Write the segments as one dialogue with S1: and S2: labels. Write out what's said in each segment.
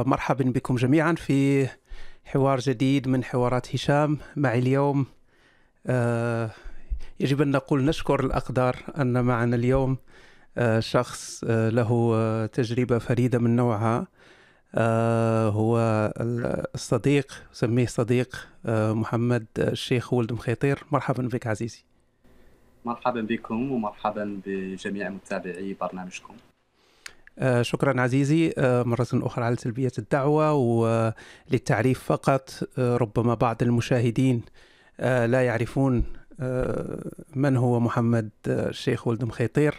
S1: ومرحبا بكم جميعا في حوار جديد من حوارات هشام معي اليوم. آه، يجب أن نقول نشكر الأقدار أن معنا اليوم آه، شخص آه، له تجربة فريدة من نوعها. هو الصديق سميه صديق محمد الشيخ ولد مخيطير. مرحبا بك عزيزي.
S2: مرحبا بكم ومرحبا بجميع متابعي برنامجكم.
S1: آه، شكرا عزيزي. آه، مرة أخرى على تلبية الدعوة وللتعريف فقط. آه، ربما بعض المشاهدين لا يعرفون من هو محمد الشيخ ولد مخيطير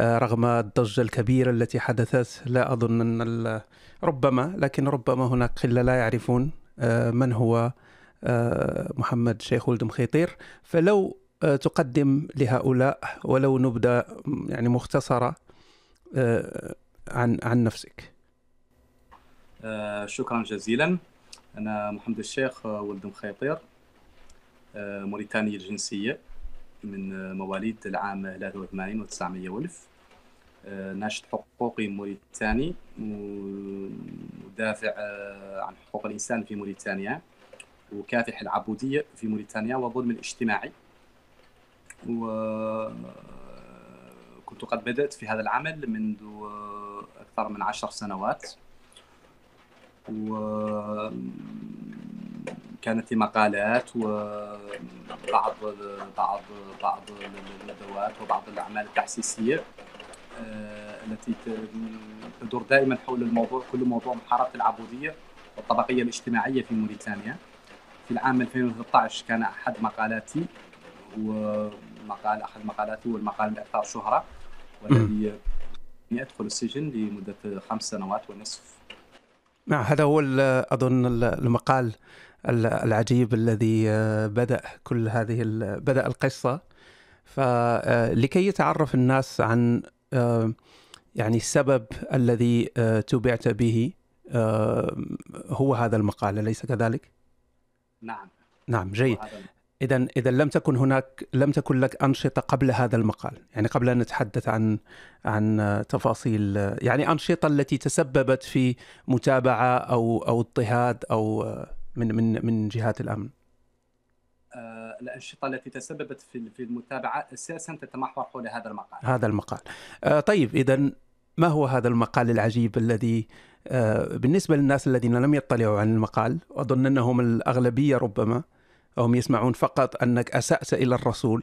S1: رغم الضجة الكبيرة التي حدثت لا أظن أن ربما لكن ربما هناك قلة لا يعرفون من هو محمد الشيخ ولد مخيطير فلو تقدم لهؤلاء ولو نبذة يعني مختصرة عن عن نفسك.
S2: آه شكرا جزيلا. أنا محمد الشيخ ولد مخيطير آه موريتاني الجنسية من مواليد العام 83 و900 والف آه ناشط حقوقي موريتاني مدافع آه عن حقوق الإنسان في موريتانيا وكافح العبودية في موريتانيا والظلم الاجتماعي. و كنت قد بدأت في هذا العمل منذ أكثر من عشر سنوات. و كانت لي مقالات وبعض بعض بعض الندوات وبعض الأعمال التحسيسيه آه، التي تدور دائما حول الموضوع كل موضوع محاربه العبودية والطبقية الاجتماعية في موريتانيا. في العام 2013 كان أحد مقالاتي ومقال أحد مقالاتي هو المقال الأكثر شهرة والذي يدخل السجن لمدة خمس سنوات ونصف
S1: نعم هذا هو أظن المقال العجيب الذي آه، بدأ كل هذه بدأ القصة. فلكي آه، يتعرف الناس عن آه، يعني السبب الذي تبعت به هو هذا المقال أليس كذلك؟
S2: نعم.
S1: نعم جيد. اذا إذا لم تكن هناك لم تكن لك أنشطة قبل هذا المقال. يعني قبل أن نتحدث عن عن تفاصيل يعني أنشطة التي تسببت في متابعة أو أو اضطهاد أو من من من جهات الأمن.
S2: آه، الأنشطة التي تسببت في في المتابعة أساسا تتمحور حول هذا المقال.
S1: هذا المقال. آه، طيب اذا ما هو هذا المقال العجيب الذي آه، بالنسبة للناس الذين لم يطلعوا عن المقال وأظن أنهم الأغلبية ربما هم يسمعون فقط أنك أسأت إلى الرسول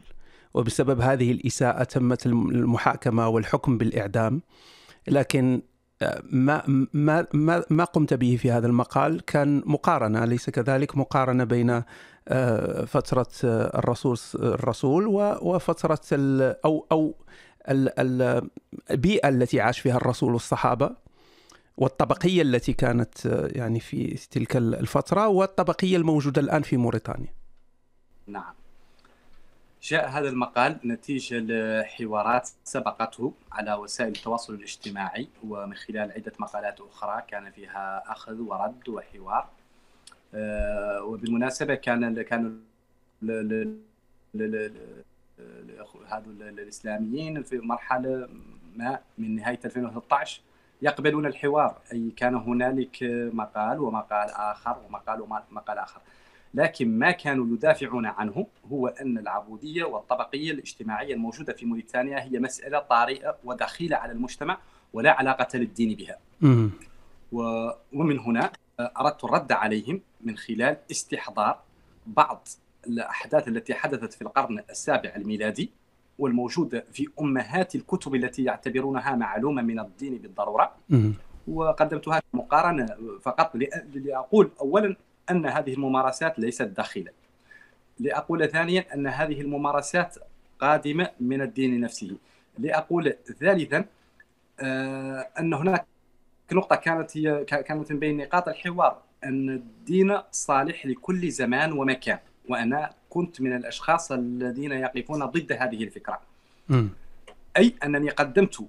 S1: وبسبب هذه الإساءة تمت المحاكمة والحكم بالإعدام لكن آه، ما ما ما ما قمت به في هذا المقال كان مقارنة اليس كذلك مقارنة بين آه، فترة آه، الرسول الرسول وفترة أو أو البيئة التي عاش فيها الرسول والصحابة والطبقية التي كانت يعني في تلك الفترة والطبقية الموجودة الآن في موريتانيا.
S2: نعم. جاء هذا المقال نتيجة لحوارات سبقته على وسائل التواصل الاجتماعي ومن خلال عدة مقالات أخرى كان فيها أخذ ورد وحوار. آه، وبالمناسبة كان كانوا هذو الإسلاميين في مرحلة ما من نهاية 2013 يقبلون الحوار. أي كان هنالك مقال ومقال آخر ومقال ومقال آخر. لكن ما كانوا يدافعون عنه هو أن العبودية والطبقية الاجتماعية الموجودة في موريتانيا هي مسألة طارئة ودخيلة على المجتمع ولا علاقة للدين بها. ومن هنا أردت الرد عليهم من خلال استحضار بعض الأحداث التي حدثت في القرن السابع الميلادي والموجوده في أمهات الكتب التي يعتبرونها معلومة من الدين بالضرورة. وقدمتها مقارنه فقط لأقول اولا أن هذه الممارسات ليست داخلة. لأقول ثانيا أن هذه الممارسات قادمة من الدين نفسه. لأقول ثالثا آه، أن هناك نقطة كانت هي كانت من بين نقاط الحوار أن الدين صالح لكل زمان ومكان. وأنا كنت من الأشخاص الذين يقفون ضد هذه الفكرة. م. أي أنني قدمت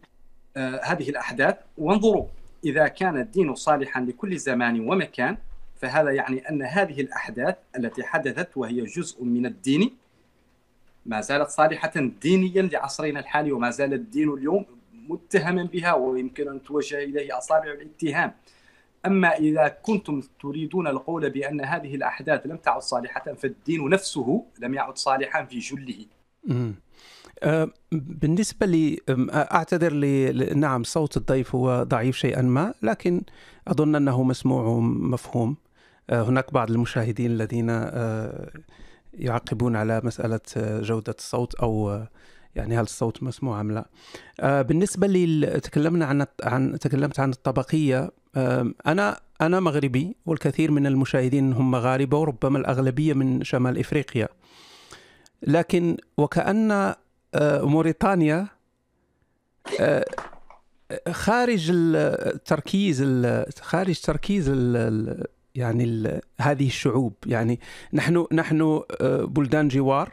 S2: آه، هذه الأحداث وانظروا إذا كان الدين صالحا لكل زمان ومكان فهذا يعني أن هذه الأحداث التي حدثت وهي جزء من الدين ما زالت صالحة دينيا لعصرنا الحالي وما زال الدين اليوم متهما بها ويمكن أن توجه إليه أصابع الاتهام. أما إذا كنتم تريدون القول بأن هذه الأحداث لم تعد صالحة فالدين نفسه لم يعد صالحا في جله.
S1: أه، بالنسبة لي أعتذر لي نعم صوت الضيف هو ضعيف شيئا ما لكن أظن أنه مسموع ومفهوم. هناك بعض المشاهدين الذين أه، يعقبون على مسألة جودة الصوت أو يعني هل الصوت مسموع أم لا. بالنسبة لي تكلمنا عن عن تكلمت عن الطبقية أنا أنا مغربي والكثير من المشاهدين هم مغاربة وربما الأغلبية من شمال إفريقيا. لكن وكأن آه، موريتانيا آه، خارج التركيز خارج تركيز يعني هذه الشعوب. يعني نحن نحن آه، بلدان جوار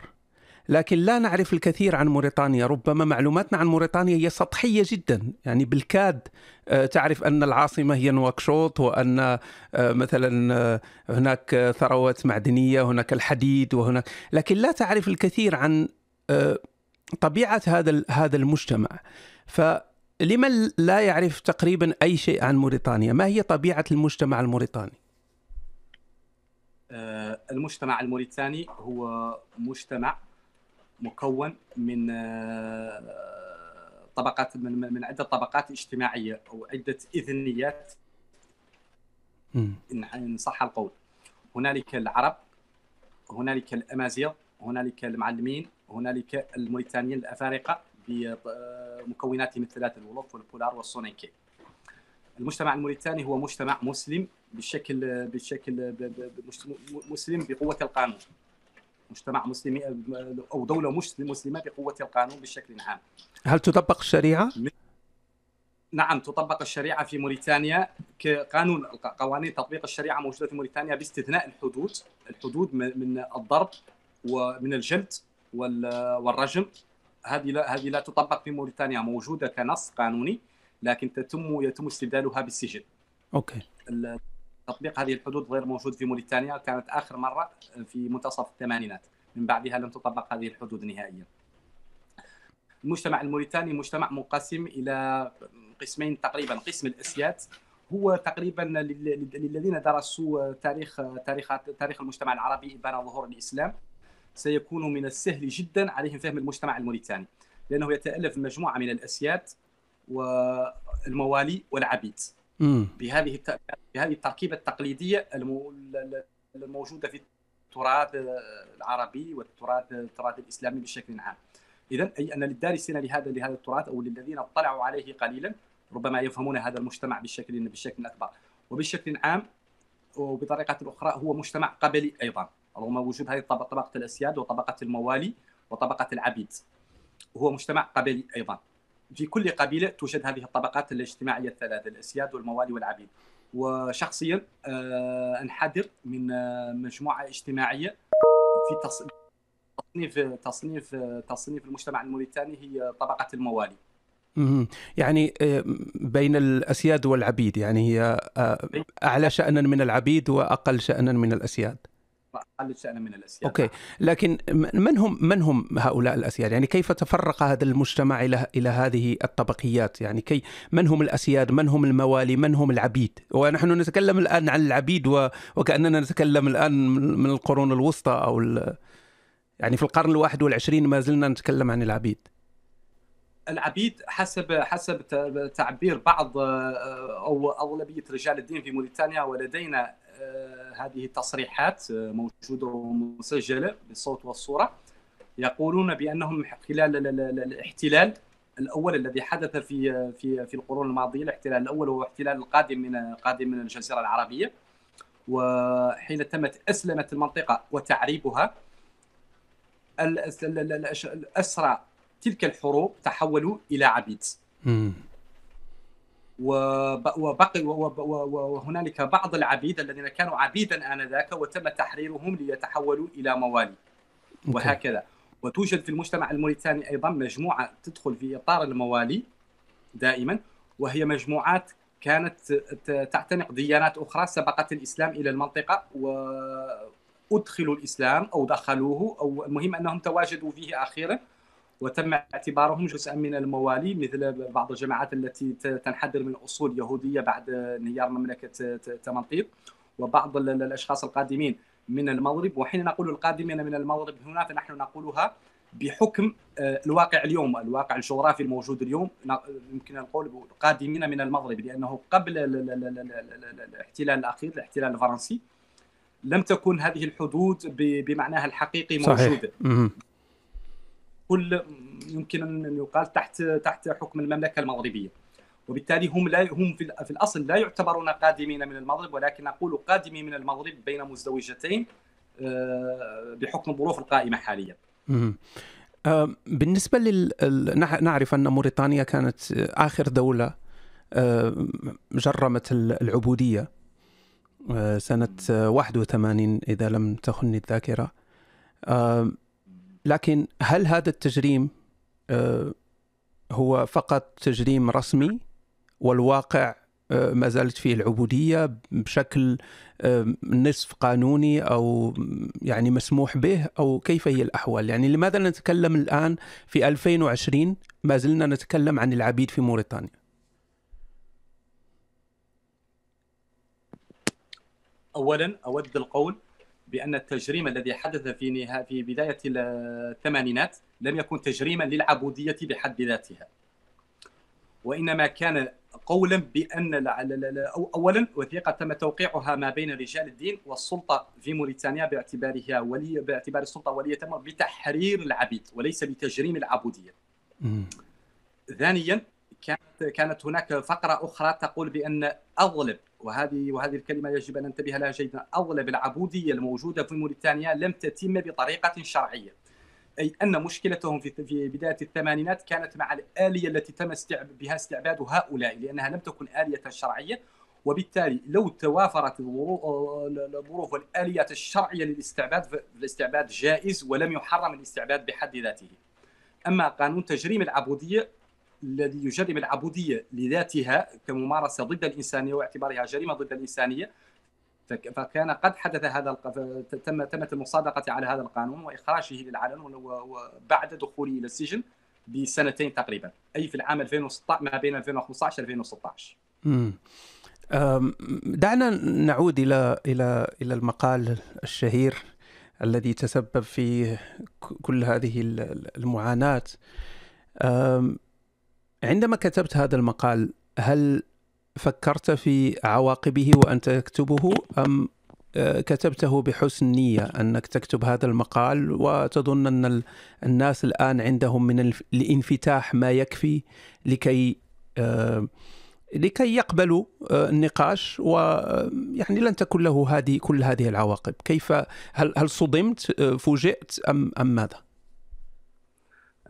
S1: لكن لا نعرف الكثير عن موريتانيا. ربما معلوماتنا عن موريتانيا هي سطحية جدا. يعني بالكاد آه، تعرف أن العاصمة هي نواكشوط وأن آه، مثلا هناك ثروات معدنية هناك الحديد وهناك لكن لا تعرف الكثير عن طبيعة هذا هذا المجتمع. فلمن لا يعرف تقريبا أي شيء عن موريتانيا؟ ما هي طبيعة المجتمع الموريتاني؟
S2: المجتمع الموريتاني هو مجتمع مكون من آه، طبقات من, من عدة طبقات اجتماعية أو عدة إذنيات. إن صح القول. هنالك العرب هنالك الأمازيغ هنالك المعلمين هنالك الموريتانيين الأفارقة بمكوناتهم الثلاثه الولوف والبولار والسونيكي. المجتمع الموريتاني هو مجتمع مسلم بشكل بشكل مسلم بقوة القانون مجتمع مسلم أو دولة مسلمة بقوة القانون بشكل عام.
S1: هل تطبق الشريعة؟
S2: نعم تطبق الشريعة في موريتانيا كقانون قوانين تطبيق الشريعة موجودة في موريتانيا باستثناء الحدود، الحدود من الضرب ومن الجلد والرجم هذه لا هذه لا تطبق في موريتانيا موجودة كنص قانوني لكن تتم يتم استبدالها بالسجن.
S1: أوكي.
S2: تطبيق هذه الحدود غير موجود في موريتانيا كانت آخر مرة في منتصف الثمانينات من بعدها لم تطبق هذه الحدود نهائيا المجتمع الموريتاني مجتمع منقسم إلى قسمين تقريبا قسم الأسياد هو تقريبا للذين درسوا تاريخ تاريخ تاريخ المجتمع العربي ابان ظهور الإسلام سيكون من السهل جدا عليهم فهم المجتمع الموريتاني لأنه يتألف مجموعة من الأسياد والموالي والعبيد. بهذه بهذه التركيبة التقليدية الموجودة في التراث العربي والتراث التراث الإسلامي بشكل عام. اذا أي أن للدارسين لهذا لهذا التراث أو للذين اطلعوا عليه قليلا ربما يفهمون هذا المجتمع بشكل بشكل أكبر. وبشكل عام وبطريقة أخرى هو مجتمع قبلي أيضا. رغم وجود هذه طبقة الأسياد وطبقة الموالي وطبقة العبيد هو مجتمع قبلي أيضا. في كل قبيلة توجد هذه الطبقات الاجتماعية الثلاثة الأسياد والموالي والعبيد. وشخصيا آه، أنحدر من آه، مجموعة اجتماعية في تصنيف تصنيف تصنيف المجتمع الموريتاني هي طبقة الموالي.
S1: يعني آه، بين الأسياد والعبيد يعني هي أعلى شانا من العبيد وأقل شانا من
S2: الأسياد. شانا من الأسياد.
S1: أوكي. لكن من هم من هم هؤلاء الأسياد؟ يعني كيف تفرق هذا المجتمع إلى إلى هذه الطبقيات؟ يعني كي من هم الأسياد؟ من هم الموالي؟ من هم العبيد؟ ونحن نتكلم الآن عن العبيد وكأننا نتكلم الآن من القرون الوسطى أو يعني في القرن الواحد والعشرين ما زلنا نتكلم عن العبيد.
S2: العبيد حسب حسب تعبير بعض أو أغلبية رجال الدين في موريتانيا ولدينا آه، هذه التصريحات آه، موجوده ومسجله بالصوت والصورة. يقولون بأنهم خلال الاحتلال الأول الذي حدث في في في القرون الماضية الاحتلال الأول هو احتلال القادم من قادم من الجزيرة العربية. وحين تمت أسلمت المنطقة وتعريبها الأسرى تلك الحروب تحولوا إلى عبيد. وبقي وهنالك بعض العبيد الذين كانوا عبيدا آنذاك وتم تحريرهم ليتحولوا إلى موالي. وهكذا. وتوجد في المجتمع الموريتاني أيضا مجموعة تدخل في إطار الموالي دائما وهي مجموعات كانت تعتنق ديانات أخرى سبقت الإسلام إلى المنطقة وأدخلوا الإسلام أو دخلوه أو المهم أنهم تواجدوا فيه أخيرا. وتم اعتبارهم جزءا من الموالي مثل بعض الجماعات التي تنحدر من أصول يهودية بعد انهيار مملكة تمنطيط وبعض الأشخاص القادمين من المغرب. وحين نقول القادمين من المغرب هنا فنحن نقولها بحكم آه، الواقع اليوم الواقع الجغرافي الموجود اليوم. يمكن نقول قادمين من المغرب لأنه قبل الاحتلال الأخير الاحتلال الفرنسي لم تكن هذه الحدود بمعناها الحقيقي موجودة. صحيح. كل يمكن أن يقال تحت تحت حكم المملكة المغربية وبالتالي هم لا هم في الأصل لا يعتبرون قادمين من المغرب ولكن نقول قادمين من المغرب بين مزدوجتين آه، بحكم الظروف القائمة حاليا.
S1: آه، بالنسبة لل نعرف أن موريتانيا كانت آخر دولة آه، جرمت العبودية سنة 81 إذا لم تخني الذاكرة. لكن هل هذا التجريم هو فقط تجريم رسمي والواقع آه، ما زالت فيه العبودية بشكل آه، نصف قانوني أو يعني مسموح به أو كيف هي الأحوال؟ يعني لماذا نتكلم الآن في 2020 ما زلنا نتكلم عن العبيد في موريتانيا؟
S2: اولا أود القول بأن التجريم الذي حدث في نهاية في بداية الثمانينات لم يكن تجريما للعبودية بحد ذاتها وإنما كان قولا بأن اولا وثيقة تم توقيعها ما بين رجال الدين والسلطة في موريتانيا باعتبارها ولي باعتبار السلطة وليه أمر بتحرير العبيد وليس بتجريم العبودية. ثانيا كانت كانت هناك فقرة أخرى تقول بأن أغلب وهذه وهذه الكلمة يجب أن ننتبه لها جيدا أغلب العبودية الموجودة في موريتانيا لم تتم بطريقة شرعية. أي أن مشكلتهم في في بداية الثمانينات كانت مع الآلية التي تم بها استعباد هؤلاء لأنها لم تكن آلية شرعية وبالتالي لو توافرت الظروف والآليات الشرعية للاستعباد فالاستعباد جائز ولم يحرم الاستعباد بحد ذاته. أما قانون تجريم العبودية الذي يجرم العبودية لذاتها كممارسة ضد الإنسانية واعتبارها جريمة ضد الإنسانية فكان قد حدث هذا تم تمت المصادقة على هذا القانون وإخراجه للعلن وبعد دخوله إلى السجن بسنتين تقريبا أي في العام 2016 ما بين 2015 2016 امم
S1: دعنا نعود إلى إلى إلى المقال الشهير الذي تسبب في كل هذه المعاناة. عندما كتبت هذا المقال هل فكرت في عواقبه وأنت تكتبه أم آه، كتبته بحسن نية أنك تكتب هذا المقال وتظن أن الناس الآن عندهم من الانفتاح ما يكفي لكي آه، لكي يقبلوا آه، النقاش ويعني لن تكون له هذه كل هذه العواقب كيف هل هل صدمت فوجئت أم أم ماذا؟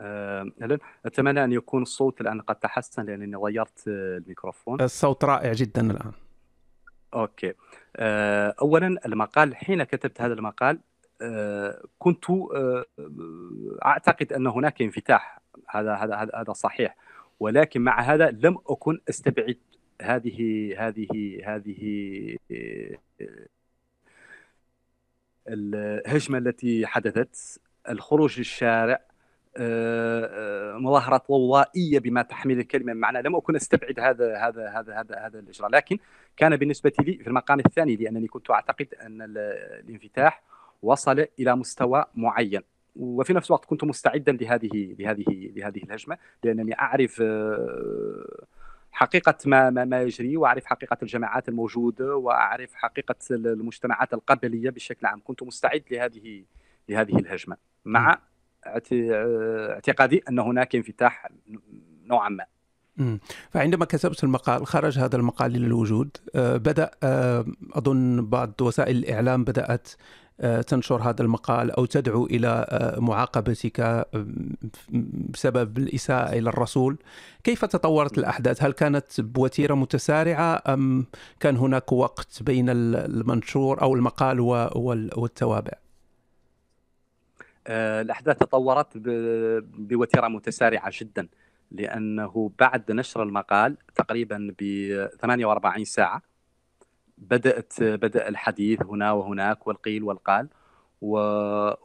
S2: أهلا أتمنى أن يكون الصوت الآن قد تحسن لأنني غيرت الميكروفون.
S1: الصوت رائع جدا الآن.
S2: أوكي. آه، اولا المقال حين كتبت هذا المقال آه، كنت آه، أعتقد أن هناك انفتاح. هذا هذا هذا صحيح. ولكن مع هذا لم أكن أستبعد هذه هذه هذه الهجمة التي حدثت. الخروج للشارع آه، آه، مظاهرات ضوئيه بما تحمل الكلمة معنى لم أكن أستبعد هذا هذا هذا هذا هذا الإجراء. لكن كان بالنسبة لي في المقام الثاني لأنني كنت أعتقد أن الانفتاح وصل إلى مستوى معين. وفي نفس الوقت كنت مستعدا لهذه لهذه لهذه الهجمة لأنني أعرف آه، حقيقة ما ما, ما يجري وأعرف حقيقة الجماعات الموجودة وأعرف حقيقة المجتمعات القبلية بشكل عام. كنت مستعد لهذه لهذه الهجمة. مع اعتقادي أن هناك انفتاح نوعا ما.
S1: فعندما كتبت المقال خرج هذا المقال للوجود. آه، بدأ آه، أظن بعض وسائل الإعلام بدأت آه، تنشر هذا المقال أو تدعو إلى معاقبتك بسبب الإساءة إلى الرسول. كيف تطورت الأحداث؟ هل كانت بوتيرة متسارعة أم كان هناك وقت بين المنشور أو المقال والتوابع؟
S2: الأحداث تطورت بوتيرة متسارعة جدا لأنه بعد نشر المقال تقريبا ب 48 ساعة بدأت بدأ الحديث هنا وهناك والقيل والقال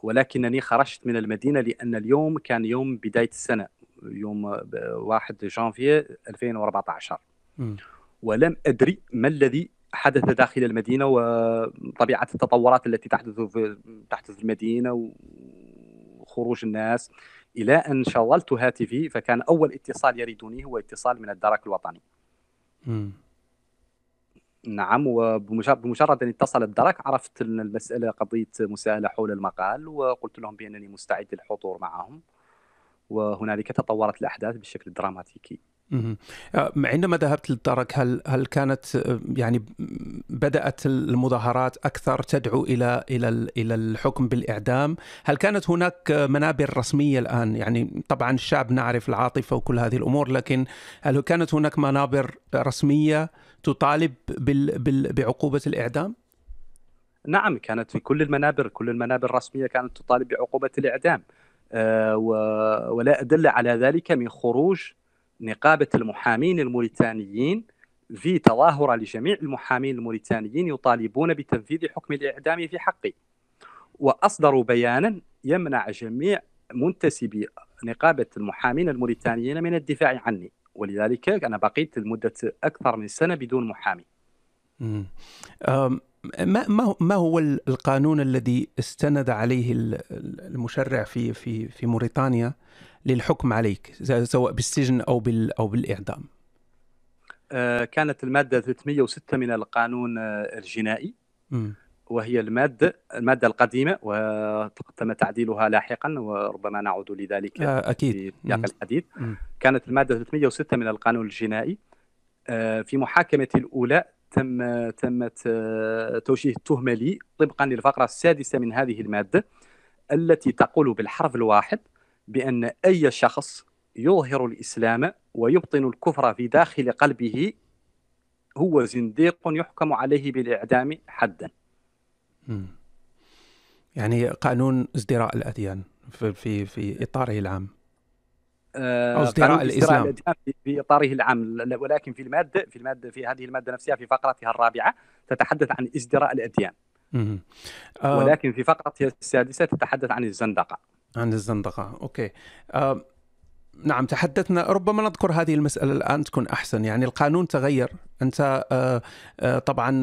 S2: ولكنني خرجت من المدينة لأن اليوم كان يوم بداية السنة يوم 1 جانفي 2014 م. ولم أدري ما الذي حدث داخل المدينة وطبيعة التطورات التي تحدث في تحدث في المدينة وخروج الناس إلى أن شغلت هاتفي فكان أول اتصال يريدني هو اتصال من الدرك الوطني. م. نعم وبمجرد أن اتصل الدرك عرفت أن المسألة قضية مساءلة حول المقال وقلت لهم بأنني مستعد للحضور معهم وهنالك تطورت الأحداث بالشكل الدراماتيكي.
S1: آه، عندما ذهبت للدرك هل هل كانت آه، يعني بدأت المظاهرات أكثر تدعو إلى إلى إلى الحكم بالإعدام؟ هل كانت هناك منابر رسمية الآن؟ يعني طبعا الشعب نعرف العاطفة وكل هذه الأمور لكن هل كانت هناك منابر رسمية تطالب بعقوبة الإعدام؟
S2: نعم كانت في كل المنابر كل المنابر الرسمية كانت تطالب بعقوبة الإعدام أه ولا أدل على ذلك من خروج نقابة المحامين الموريتانيين في تظاهرة لجميع المحامين الموريتانيين يطالبون بتنفيذ حكم الإعدام في حقي. وأصدروا بيانا يمنع جميع منتسبي نقابة المحامين الموريتانيين من الدفاع عني. ولذلك أنا بقيت لمدة أكثر من سنة بدون محامي.
S1: ما ما هو القانون الذي استند عليه المشرع في في في موريتانيا؟ للحكم عليك سواء بالسجن أو بال أو بالإعدام؟
S2: آه، كانت المادة 306 من القانون آه، الجنائي م. وهي المادة المادة القديمة وتم تعديلها لاحقا وربما نعود لذلك
S1: آه أكيد في
S2: سياق الحديث. كانت المادة 306 من القانون الجنائي في محاكمة الأولى تم تمت توجيه التهمه لي طبقا للفقرة السادسة من هذه المادة التي تقول بالحرف الواحد بأن أي شخص يظهر الإسلام ويبطن الكفر في داخل قلبه هو زنديق يحكم عليه بالإعدام حدا.
S1: يعني قانون ازدراء الأديان في, في, في إطاره العام.
S2: آه، أو ازدراء الإسلام. في إطاره العام. ولكن في المادة في المادة في هذه المادة نفسها في فقرتها الرابعة تتحدث عن ازدراء الأديان. ولكن في فقرتها السادسة تتحدث عن الزندقة.
S1: عن الزندقة. أوكي. آه نعم تحدثنا. ربما نذكر هذه المسألة الآن تكون أحسن. يعني القانون تغير. أنت آه آه طبعا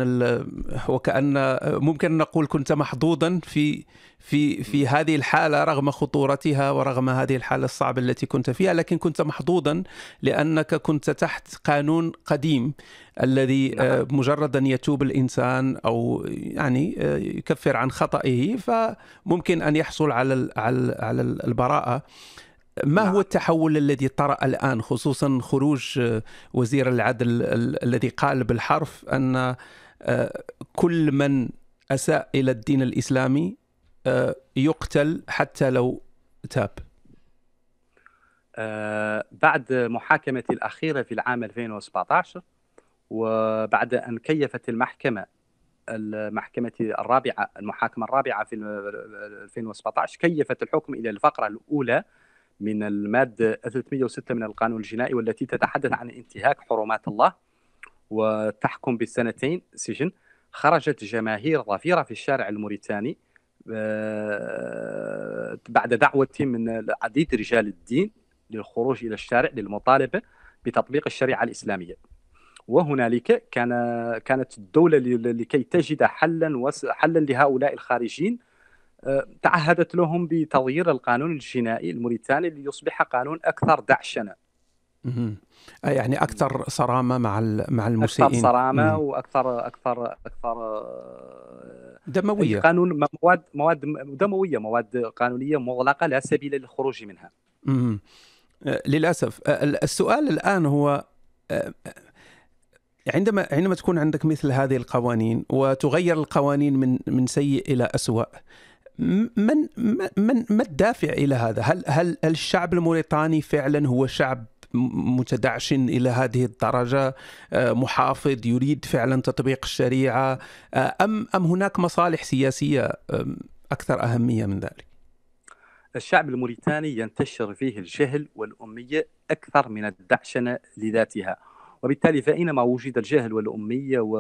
S1: وكأن ممكن نقول كنت محظوظا في في في هذه الحالة رغم خطورتها ورغم هذه الحالة الصعبة التي كنت فيها لكن كنت محظوظا لأنك كنت تحت قانون قديم الذي آه نعم. مجرد أن يتوب الإنسان أو يعني آه يكفر عن خطئه فممكن أن يحصل على على البراءة. ما هو نعم. التحول الذي طرأ الآن خصوصا خروج آه، وزير العدل الذي قال بالحرف أن آه، كل من أساء إلى الدين الإسلامي آه، يقتل حتى لو تاب
S2: بعد محاكمتي الأخيرة في العام 2017 وبعد أن كيفت المحكمة المحكمة الرابعة المحاكمة الرابعة في 2017 كيفت الحكم إلى الفقرة الأولى من المادة 306 من القانون الجنائي والتي تتحدث عن انتهاك حرمات الله وتحكم بسنتين سجن. خرجت جماهير ظفيرة في الشارع الموريتاني آه، بعد دعوة من عديد رجال الدين للخروج إلى الشارع للمطالبة بتطبيق الشريعة الإسلامية. وهنالك كان كانت الدولة لكي تجد حلا حلا لهؤلاء الخارجين تعهدت لهم بتغيير القانون الجنائي الموريتاني ليصبح قانون أكثر دعشنه.
S1: يعني أكثر صرامة مع مع المسيئين.
S2: أكثر صرامة وأكثر أكثر أكثر
S1: دموية.
S2: قانون مواد مواد دموية مواد قانونية مغلقة لا سبيل للخروج منها.
S1: مم. للأسف السؤال الآن هو عندما عندما تكون عندك مثل هذه القوانين وتغير القوانين من من سيء إلى اسوء من من ما الدافع إلى هذا؟ هل هل الشعب الموريتاني فعلا هو شعب متدعشن إلى هذه الدرجة آه، محافظ يريد فعلا تطبيق الشريعة آه، ام أم هناك مصالح سياسية أكثر أهمية من ذلك؟
S2: الشعب الموريتاني ينتشر فيه الجهل والأمية أكثر من الدعشنة لذاتها وبالتالي فاينما وجد الجهل والأمية و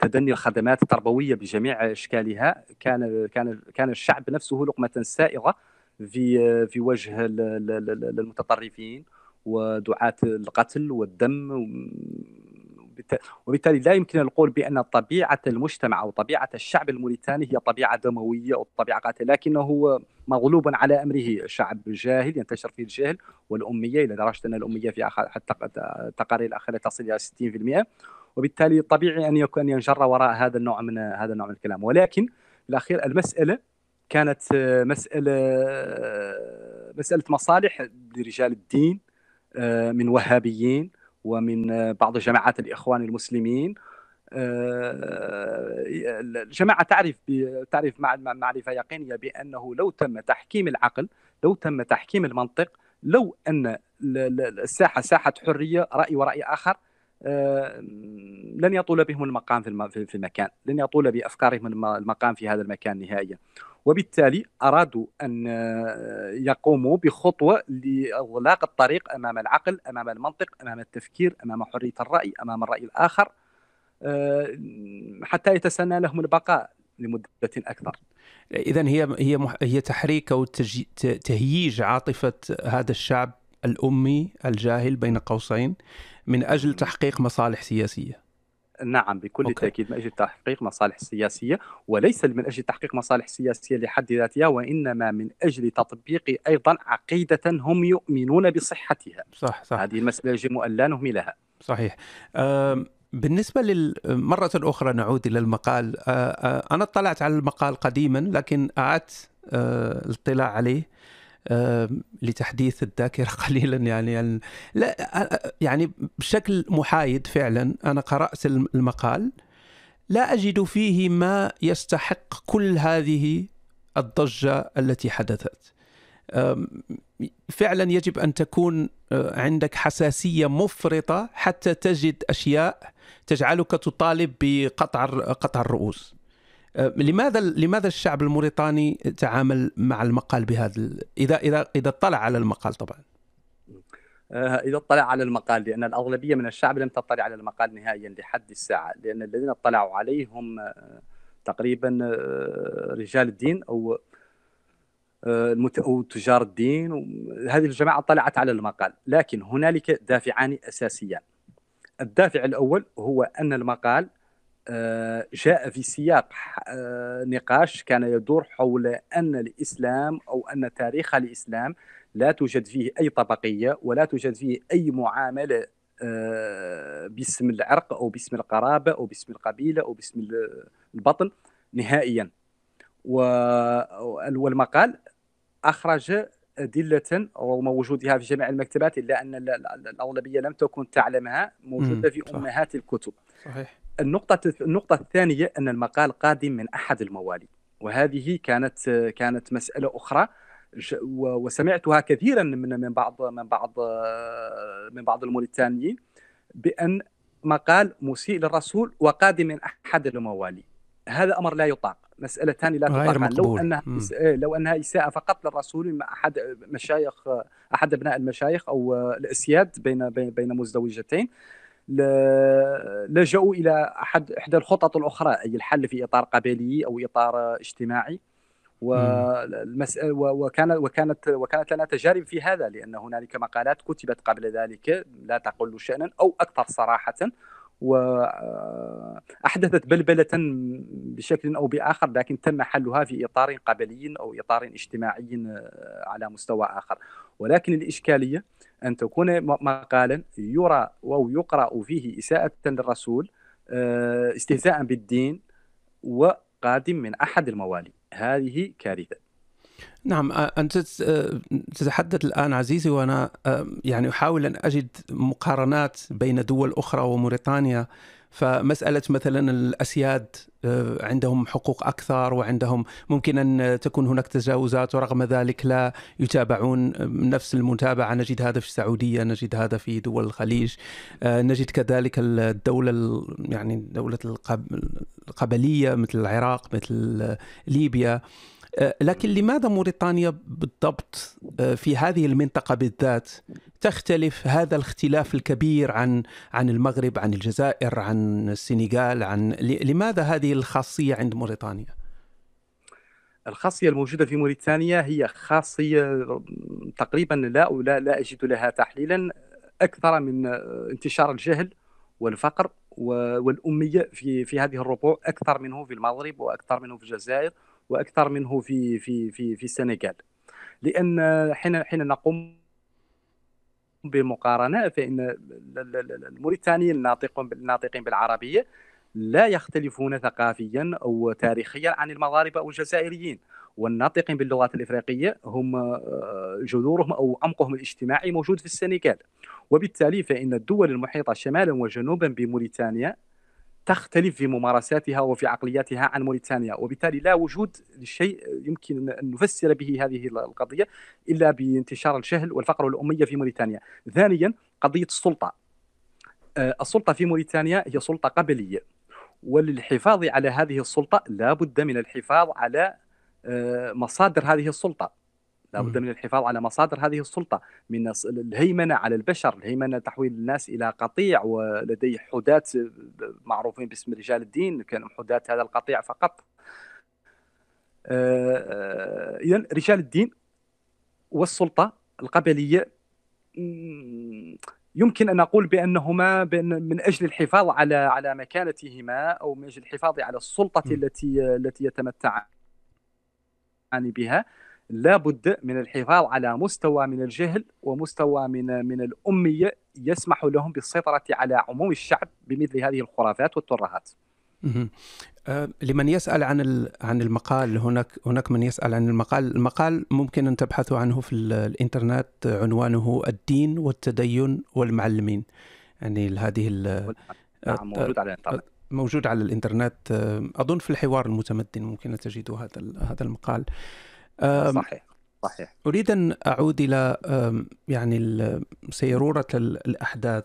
S2: تدني الخدمات التربوية بجميع إشكالها. كان كان كان الشعب نفسه لقمة سائغة في في وجه المتطرفين ودعاة القتل والدم. وبالتالي لا يمكن القول بأن طبيعة المجتمع أو طبيعة الشعب الموريتاني هي طبيعة دموية أو طبيعة قاتلة لكنه مغلوب على أمره. شعب جاهل ينتشر فيه الجهل والأمية إلى درجة أن الأمية في حتى التقارير الاخيره تصل إلى 60% وبالتالي طبيعي أن يكون ينجر وراء هذا النوع من هذا النوع من الكلام. ولكن الأخير المسألة كانت مسألة مسألة مصالح لرجال الدين آه، من وهابيين ومن بعض جماعات الإخوان المسلمين. آه، الجماعة تعرف تعرف معرفة يقينية بأنه لو تم تحكيم العقل لو تم تحكيم المنطق لو أن الساحه ساحة حرية رأي ورأي آخر آه، لن يطول بهم المقام في المكان لن يطول بأفكارهم المقام في هذا المكان نهائيا. وبالتالي أرادوا أن يقوموا بخطوة لإغلاق الطريق أمام العقل أمام المنطق أمام التفكير أمام حرية الرأي أمام الرأي الآخر آه، حتى يتسنى لهم البقاء لمدة أكثر.
S1: اذا هي هي هي تحريك أو تهييج عاطفة هذا الشعب الأمي الجاهل بين قوسين من أجل تحقيق مصالح سياسية.
S2: نعم بكل أوكي. تأكيد من أجل تحقيق مصالح سياسية وليس من أجل تحقيق مصالح سياسية لحد ذاتها وإنما من أجل تطبيق أيضا عقيدة هم يؤمنون بصحتها.
S1: صح صح.
S2: هذه المسألة يجب أن لا نهملها.
S1: صحيح. بالنسبة للمرة أخرى نعود إلى المقال. أنا اطلعت على المقال قديما لكن أعدت الاطلاع عليه. لتحديث الذاكرة قليلا يعني, يعني لا يعني بشكل محايد فعلا أنا قرأت المقال لا أجد فيه ما يستحق كل هذه الضجة التي حدثت. فعلا يجب أن تكون عندك حساسية مفرطة حتى تجد أشياء تجعلك تطالب بقطع قطع الرؤوس. لماذا لماذا الشعب الموريتاني تعامل مع المقال بهذا اذا اذا إذا اطلع على المقال طبعا؟
S2: أه، إذا اطلع على المقال لأن الأغلبية من الشعب لم تطلع على المقال نهائيا لحد الساعة لأن الذين اطلعوا عليه هم أه، تقريبا رجال الدين أو أو تجار الدين. هذه الجماعة طلعت على المقال لكن هنالك دافعان اساسيان الدافع الأول هو أن المقال جاء في سياق آه، نقاش كان يدور حول أن الإسلام أو أن تاريخ الإسلام لا توجد فيه أي طبقية ولا توجد فيه أي معاملة آه، باسم العرق أو باسم القرابة أو باسم القبيلة أو باسم البطن نهائيا. والمقال أخرج أدلة رغم وجودها في جميع المكتبات إلا أن الأغلبية لم تكن تعلمها موجودة في أمهات الكتب. صحيح. النقطة النقطة الثانية أن المقال قادم من أحد الموالي وهذه كانت كانت مسألة أخرى. وسمعتها كثيرا من من بعض من بعض من بعض الموريتانيين بأن مقال مسيء للرسول وقادم من أحد الموالي هذا أمر لا يطاق. مسألة ثانية لا تطاق. لو أنها إيه، لو أنها إساءة فقط للرسول مع أحد مشايخ أحد أبناء المشايخ أو الأسياد بين بين بين مزدوجتين لجأوا إلى أحد إحدى الخطط الأخرى أي الحل في إطار قبلي أو إطار اجتماعي. والمسألة وكان وكانت وكانت لنا تجارب في هذا لأن هنالك مقالات كتبت قبل ذلك لا تقل شأنا أو أكثر صراحة. وأحدثت بلبلة بشكل أو بآخر لكن تم حلها في إطار قبلي أو إطار اجتماعي على مستوى آخر. ولكن الإشكالية أن تكون مقالا يرى أو يقرأ فيه إساءة للرسول آه، استهزاء بالدين وقادم من أحد الموالي. هذه كارثة.
S1: نعم أنت تتحدث الآن عزيزي وأنا يعني أحاول أن أجد مقارنات بين دول أخرى وموريتانيا. فمسألة مثلا الأسياد آه، عندهم حقوق أكثر وعندهم ممكن أن تكون هناك تجاوزات ورغم ذلك لا يتابعون نفس المتابعة. نجد هذا في السعودية نجد هذا في دول الخليج آه، نجد كذلك الدولة يعني دولة القبلية مثل العراق مثل ليبيا. آه، لكن لماذا موريتانيا بالضبط في هذه المنطقة بالذات تختلف هذا الاختلاف الكبير عن عن المغرب عن الجزائر عن السنغال عن لماذا هذه الخاصية عند موريتانيا؟
S2: الخاصية الموجودة في موريتانيا هي خاصية تقريبا لا لا, لا أجد لها تحليلا أكثر من انتشار الجهل والفقر والأمية في في هذه الربوع أكثر منه في المغرب وأكثر منه في الجزائر وأكثر منه في في في في السنغال. لأن حين حين نقوم بمقارنة فإن الموريتانيين الناطقين بالعربية لا يختلفون ثقافيا أو تاريخيا عن المغاربه أو الجزائريين. والناطقين باللغات الإفريقية هم آه، جذورهم أو عمقهم الاجتماعي موجود في السنغال. وبالتالي فإن الدول المحيطة شمالا وجنوبا بموريتانيا تختلف في ممارساتها وفي عقلياتها عن موريتانيا وبالتالي لا وجود لشيء يمكن أن نفسر به هذه القضية إلا بانتشار الجهل والفقر والاميه في موريتانيا. ثانيا قضية السلطة. آه، السلطة في موريتانيا هي سلطة قبلية وللحفاظ على هذه السلطة لا بد من الحفاظ على آه، مصادر هذه السلطة. لا بد من الحفاظ على مصادر هذه السلطة من الهيمنة على البشر الهيمنة تحويل الناس إلى قطيع ولديه حداة معروفين باسم رجال الدين كانوا حداة هذا القطيع فقط. آه، آه، اذا رجال الدين والسلطة القبلية يمكن أن نقول بأنهما بأن من أجل الحفاظ على على مكانتهما أو من أجل الحفاظ على السلطة التي التي يتمتعان بها لا بد من الحفاظ على مستوى من الجهل ومستوى من من الأمية يسمح لهم بالسيطرة على عموم الشعب بمثل هذه الخرافات والترهات.
S1: أه لمن يسأل عن عن المقال هناك هناك من يسأل عن المقال، المقال ممكن أن تبحثوا عنه في الإنترنت عنوانه الدين والتدين والمعلمين. يعني هذه
S2: نعم موجود على الإنترنت.
S1: موجود على الإنترنت أظن في الحوار المتمدن ممكن تجدوا هذا هذا المقال.
S2: صحيح صحيح.
S1: أريد أن أعود إلى يعني سيرورة الأحداث.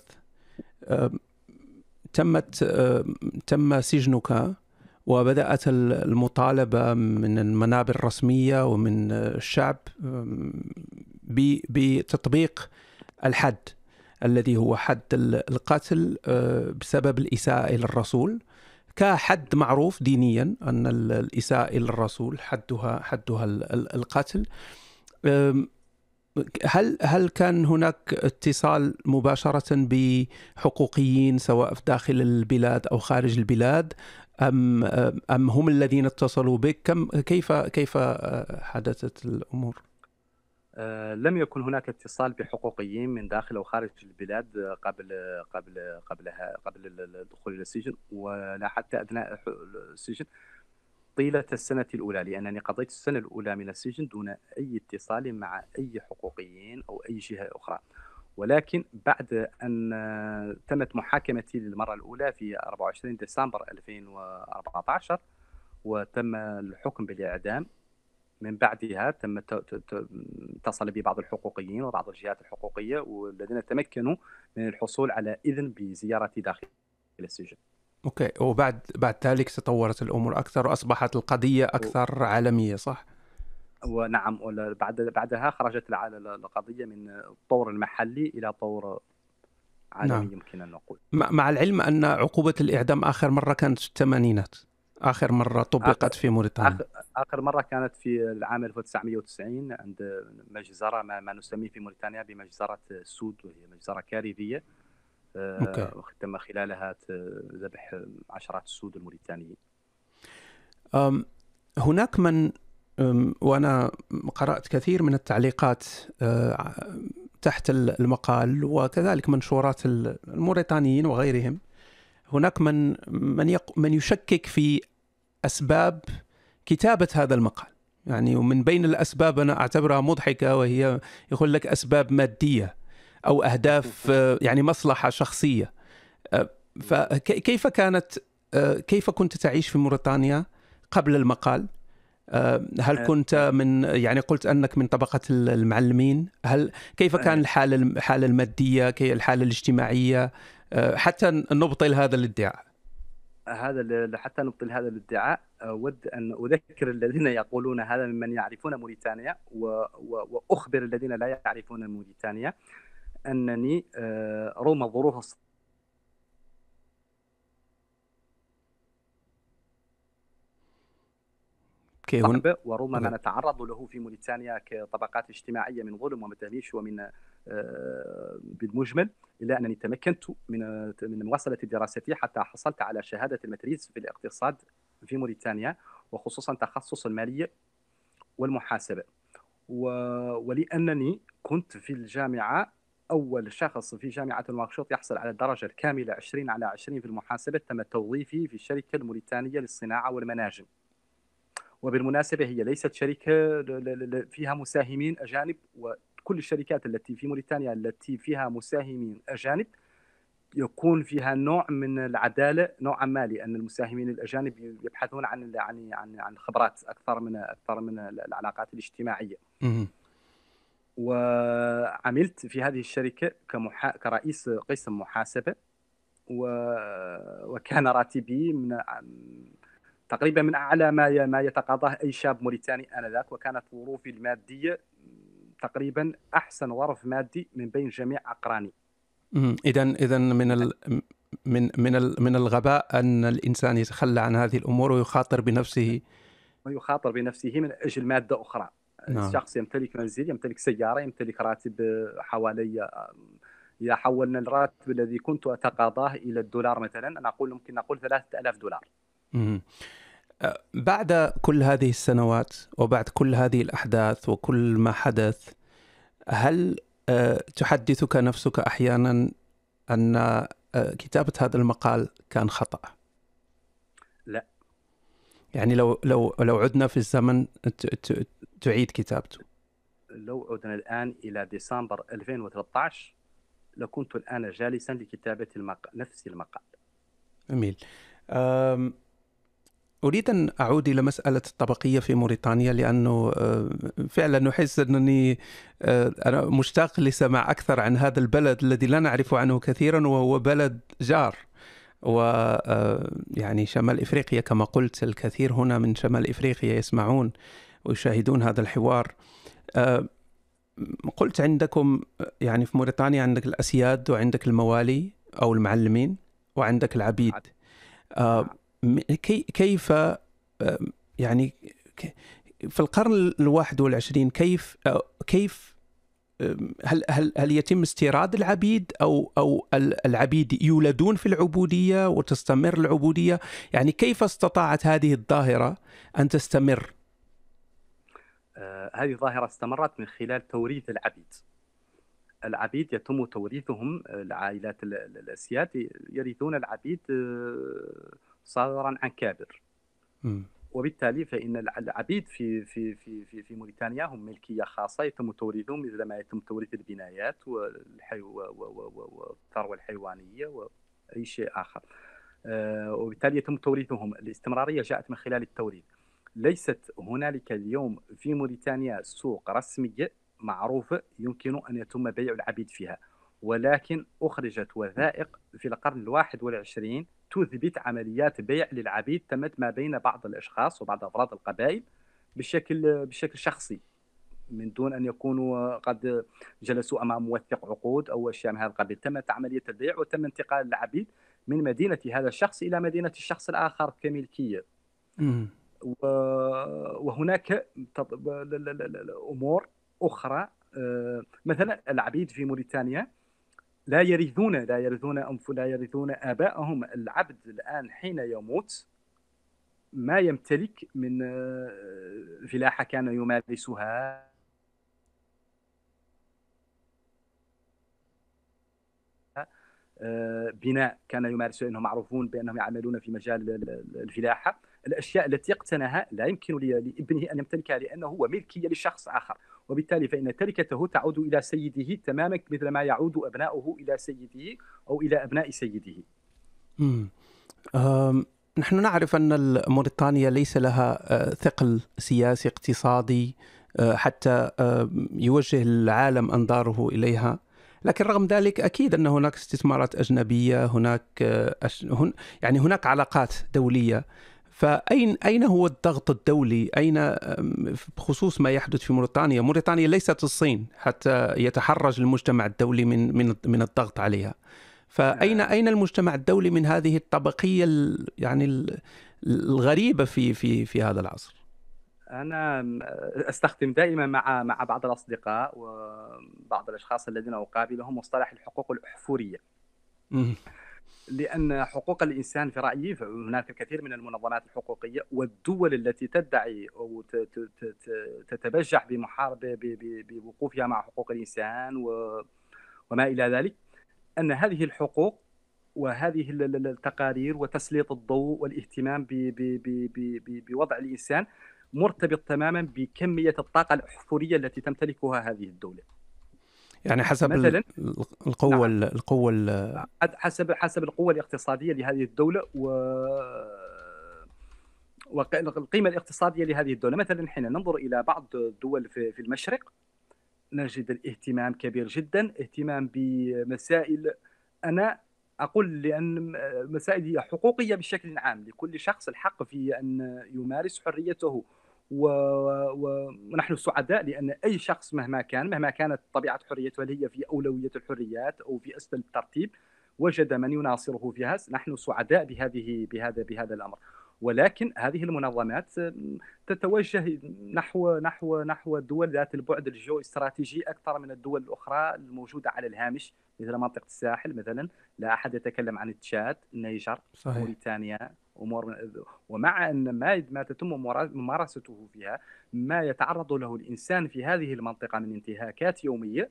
S1: تمت تم سجنك وبدأت المطالبة من المنابر الرسمية ومن الشعب بتطبيق الحد الذي هو حد القتل بسبب الإساءة إلى الرسول. كحد معروف دينيا أن الاساءه إلى الرسول حدها حدها القتل. هل هل كان هناك اتصال مباشرة بحقوقيين سواء في داخل البلاد أو خارج البلاد؟ ام ام هم الذين اتصلوا بك؟ كم كيف كيف حدثت الأمور؟
S2: آه، لم يكن هناك اتصال بحقوقيين من داخل أو خارج البلاد قبل قبل قبلها قبل الدخول إلى السجن ولا حتى أثناء السجن طيلة السنة الأولى لأنني قضيت السنة الأولى من السجن دون أي اتصال مع أي حقوقيين أو أي جهة أخرى. ولكن بعد أن تمت محاكمتي للمرة الأولى في 24 ديسمبر 2014 وتم الحكم بالإعدام من بعدها تم اتصل بي بعض الحقوقيين وبعض الجهات الحقوقية والذين تمكنوا من الحصول على إذن بزيارتي داخل السجن.
S1: okay وبعد بعد ذلك تطورت الأمور أكثر وأصبحت القضية أكثر و... عالمية صح؟
S2: ونعم بعد بعدها خرجت القضية من الطور المحلي إلى طور عالمي نعم. يمكن أن نقول.
S1: مع العلم أن عقوبة الإعدام آخر مرة كانت في الثمانينات. آخر مرة طبقت آخر في موريتانيا.
S2: اخر مرة كانت في العام 1990 عند مجزرة ما, ما نسميه في موريتانيا بمجزرة السود وهي مجزرة كارثيه آه، تم خلالها ذبح عشرات السود الموريتانيين.
S1: هناك من وأنا قرأت كثير من التعليقات آه، تحت المقال وكذلك منشورات الموريتانيين وغيرهم. هناك من من يق... من يشكك في أسباب كتابة هذا المقال يعني ومن بين الأسباب أنا أعتبرها مضحكة وهي يقول لك أسباب مادية أو أهداف يعني مصلحة شخصية فكيف كانت كيف كنت تعيش في موريتانيا قبل المقال؟ هل كنت من يعني قلت أنك من طبقة المعلمين؟ هل كيف كان الحالة الحالة المادية؟ الحالة الاجتماعية؟ آه، حتى نبطل هذا الادعاء.
S2: هذا حتى نبطل هذا الادعاء. اود أن أذكر الذين يقولون هذا ممن يعرفون موريتانيا وأخبر الذين لا يعرفون موريتانيا أنني آه، رغم الظروف صعبة ورغم ما نتعرض له في موريتانيا كطبقات اجتماعية من ظلم ومتميش ومن آه، بالمجمل إلا أنني تمكنت من من مواصلة دراستي حتى حصلت على شهادة الماتريز في الاقتصاد في موريتانيا وخصوصا تخصص المالية والمحاسبة. ولأنني كنت في الجامعة أول شخص في جامعة نواكشوط يحصل على الدرجة الكاملة 20 على 20 في المحاسبة تم توظيفي في الشركة الموريتانية للصناعة والمناجم. وبالمناسبة هي ليست شركة فيها مساهمين أجانب وكل الشركات التي في موريتانيا التي فيها مساهمين أجانب يكون فيها نوع من العدالة نوعا ما لأن المساهمين الأجانب يبحثون عن عن عن عن خبرات أكثر من أكثر من العلاقات الاجتماعية. وعملت في هذه الشركة كمحا... كرئيس قسم محاسبة و... وكان راتبي من تقريبا من أعلى ما ما يتقاضاه أي شاب موريتاني آنذاك وكانت ظروفي المادية تقريبا أحسن ظرف مادي من بين جميع أقراني.
S1: اذا اذا من ال من من من الغباء أن الإنسان يتخلى عن هذه الأمور ويخاطر بنفسه
S2: ويخاطر بنفسه من أجل مادة أخرى نعم. الشخص يمتلك منزل يمتلك سيارة يمتلك راتب حوالي إذا حولنا الراتب الذي كنت أتقاضاه إلى الدولار مثلا أنا أقول ممكن نقول 3000 دولار
S1: مم. بعد كل هذه السنوات وبعد كل هذه الأحداث وكل ما حدث هل تحدثك نفسك أحيانا أن آه، كتابة هذا المقال كان خطأ؟
S2: لا.
S1: يعني لو لو لو عدنا في الزمن تعيد كتابته.
S2: لو عدنا الآن إلى ديسمبر 2013 لكنت الآن جالسا لكتابة المقال نفس المقال.
S1: جميل. أريد أن أعود إلى مسألة الطبقية في موريتانيا لأنه آه، فعلا نحس أنني آه، أنا مشتاق لسماع أكثر عن هذا البلد الذي لا نعرف عنه كثيرا وهو بلد جار. و آه، يعني شمال إفريقيا كما قلت الكثير هنا من شمال إفريقيا يسمعون ويشاهدون هذا الحوار. قلت عندكم يعني في موريتانيا عندك الأسياد وعندك الموالي أو المعلمين وعندك العبيد. كيف يعني في القرن الواحد والعشرين كيف كيف هل هل هل يتم استيراد العبيد أو أو العبيد يولدون في العبودية وتستمر العبودية؟ يعني كيف استطاعت هذه الظاهرة أن تستمر؟
S2: آه هذه الظاهرة استمرت من خلال توريث العبيد. العبيد يتم توريثهم العائلات الأسياد يرثون العبيد صغرا عن كابر. وبالتالي فإن العبيد في في في في, في موريتانيا هم ملكية خاصة يتم توريثهم مثل ما يتم توريث البنايات والثروة الحيوانية وأي شيء آخر. آه، وبالتالي يتم توريثهم. الاستمرارية جاءت من خلال التوريث. ليست هنالك اليوم في موريتانيا سوق رسميه معروفه يمكن أن يتم بيع العبيد فيها. ولكن أخرجت وثائق في القرن الواحد والعشرين تثبت عمليات بيع للعبيد تمت ما بين بعض الأشخاص وبعض أفراد القبائل بشكل بشكل شخصي من دون أن يكونوا قد جلسوا أمام موثق عقود أو أشياء من هذا القبيل. تمت عملية البيع وتم انتقال العبيد من مدينة هذا الشخص إلى مدينة الشخص الآخر كملكيه وهناك أمور أخرى. آه، مثلا العبيد في موريتانيا لا يرثون لا يرثون أنف لا يرثون آباءهم. العبد الآن حين يموت ما يمتلك من آه، فلاحة كان يمارسها. آه، بناء كان يمارسه. إنهم معروفون بأنهم يعملون في مجال الفلاحة. الأشياء التي اقتناها لا يمكن لابنه أن يمتلكها لأنه هو ملكيه لشخص آخر. وبالتالي فإن تركته تعود إلى سيده تماما مثل ما يعود أبناؤه إلى سيده أو إلى أبناء سيده.
S1: نحن نعرف أن موريتانيا ليس لها أه، ثقل سياسي اقتصادي أه، حتى يوجه العالم أنظاره إليها. لكن رغم ذلك أكيد أن هناك استثمارات أجنبية هناك أه، يعني هناك علاقات دولية. فأين أين هو الضغط الدولي؟ أين بخصوص ما يحدث في موريتانيا؟ موريتانيا ليست الصين حتى يتحرج المجتمع الدولي من من من الضغط عليها. فأين نعم. أين المجتمع الدولي من هذه الطبقية يعني الغريبة في في في هذا العصر؟
S2: أنا أستخدم دائما مع مع بعض الأصدقاء وبعض الأشخاص الذين أقابلهم مصطلح الحقوق الأحفورية لأن حقوق الإنسان في رأيي هناك الكثير من المنظمات الحقوقية والدول التي تدعي أو تتبجح بمحاربه بوقوفها مع حقوق الإنسان وما إلى ذلك أن هذه الحقوق وهذه التقارير وتسليط الضوء والاهتمام بوضع الإنسان مرتبط تماما بكمية الطاقة الأحفورية التي تمتلكها هذه الدولة.
S1: يعني حسب مثلا؟ القوة نعم. القوة
S2: حسب حسب القوة الاقتصادية لهذه الدولة و والقيمه الاقتصادية لهذه الدولة. مثلا حين ننظر إلى بعض الدول في المشرق نجد الاهتمام كبير جدا اهتمام بمسائل. أنا أقول لأن مسائل هي حقوقية بشكل عام. لكل شخص الحق في أن يمارس حريته. ونحن سعداء لأن أي شخص مهما كان مهما كانت طبيعة حريته هل هي في أولوية الحريات أو في اسفل الترتيب وجد من يناصره فيها نحن سعداء بهذه بهذا بهذا الأمر. ولكن هذه المنظمات تتوجه نحو نحو نحو الدول ذات البعد الجيو استراتيجي أكثر من الدول الأخرى الموجودة على الهامش مثل منطقة الساحل مثلا. لا أحد يتكلم عن تشاد النيجر موريتانيا. أمور ومع أن ما ما تتم ممارسته فيها ما يتعرض له الإنسان في هذه المنطقة من انتهاكات يومية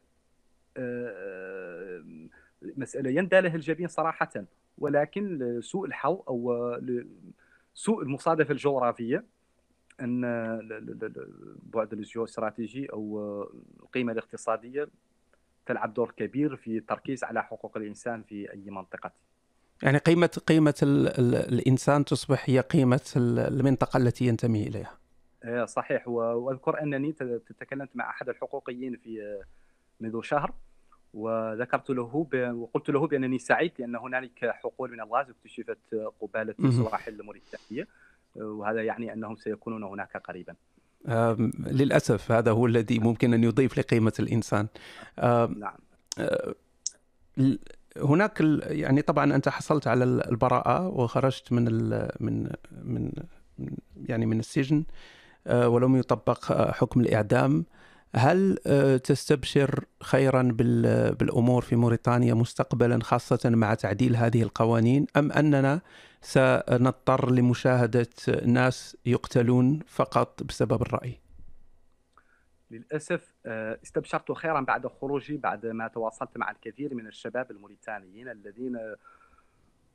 S2: مسألة يندى لها الجبين صراحة. ولكن سوء الحظ أو سوء المصادفة الجغرافية أن البعد الجيوستراتيجي أو القيمة الاقتصادية تلعب دور كبير في التركيز على حقوق الإنسان في أي منطقة.
S1: يعني قيمه قيمة ال ال الإنسان تصبح هي قيمة المنطقة التي ينتمي إليها
S2: إيه، صحيح وأذكر أنني تكلمت مع أحد الحقوقيين في منذ شهر وذكرت له ب... وقلت له بأنني سعيد لأن هنالك حقول من الغاز اكتشفت قبالة السواحل الموريتانية وهذا يعني أنهم سيكونون هناك قريبا.
S1: للأسف هذا هو الذي ممكن أن يضيف لقيمة الإنسان. نعم. هناك يعني طبعا أنت حصلت على البراءة وخرجت من من من يعني من السجن ولم يطبق حكم الإعدام. هل آه، تستبشر خيرا بالأمور في موريتانيا مستقبلا خاصة مع تعديل هذه القوانين أم أننا سنضطر لمشاهدة ناس يقتلون فقط بسبب الرأي؟
S2: للأسف آه، استبشرت خيرا بعد خروجي بعد ما تواصلت مع الكثير من الشباب الموريتانيين الذين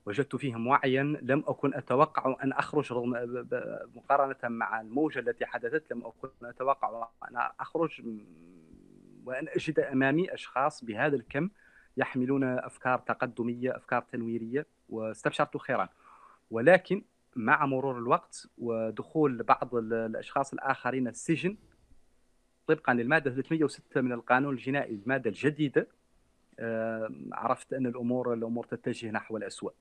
S2: وجدت فيهم وعيا. لم أكن أتوقع أن أخرج رغم مقارنة مع الموجة التي حدثت لم أكن أتوقع أن أخرج وأن أجد أمامي أشخاص بهذا الكم يحملون أفكار تقدمية أفكار تنويرية واستبشرت خيرا. ولكن مع مرور الوقت ودخول بعض الأشخاص الآخرين السجن طبقا للمادة 306 من القانون الجنائي المادة الجديدة. عرفت أن الأمور الأمور تتجه نحو الأسوأ.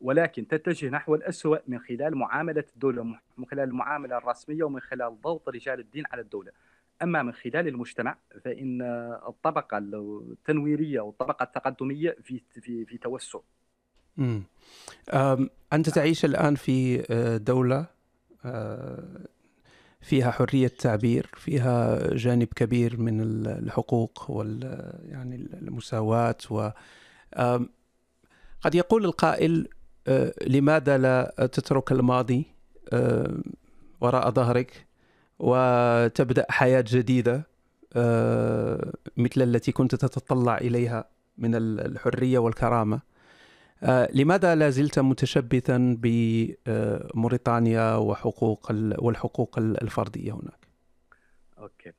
S2: ولكن تتجه نحو الأسوأ من خلال معاملة الدولة من خلال المعاملة الرسمية ومن خلال ضغط رجال الدين على الدولة. أما من خلال المجتمع فإن الطبقة التنويرية والطبقة التقدمية في في في توسع.
S1: أنت تعيش الآن في آه، دولة آه، فيها حرية تعبير فيها جانب كبير من الحقوق وال يعني المساواة و قد يقول القائل آه، لماذا لا تترك الماضي آه، وراء ظهرك وتبدأ حياة جديدة آه، مثل التي كنت تتطلع إليها من الحرية والكرامة؟ لماذا لا زلت متشبثا بموريتانيا وحقوق والحقوق الفردية هناك؟
S2: أوكي.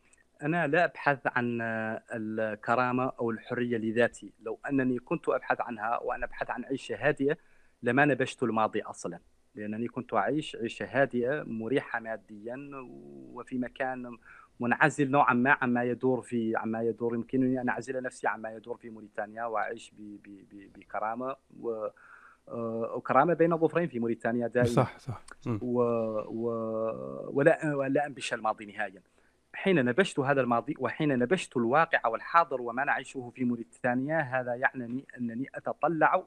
S2: أنا لا أبحث عن الكرامة أو الحرية لذاتي. لو أنني كنت أبحث عنها وأنا أبحث عن عيشة هادئه لما نبشت الماضي أصلا. لأنني كنت أعيش عيشة هادئه مريحة ماديا وفي مكان منعزل نوعا ما عما يدور في عما يدور. يمكنني أن أعزل نفسي عما يدور في موريتانيا وأعيش بكرامة و وكرامة بين ظفرين في موريتانيا دائما.
S1: صح صح.
S2: و... و... ولا ولا أنبش الماضي نهائيا. حين نبشت هذا الماضي وحين نبشت الواقع والحاضر وما نعيشه في موريتانيا هذا يعنني أنني أتطلع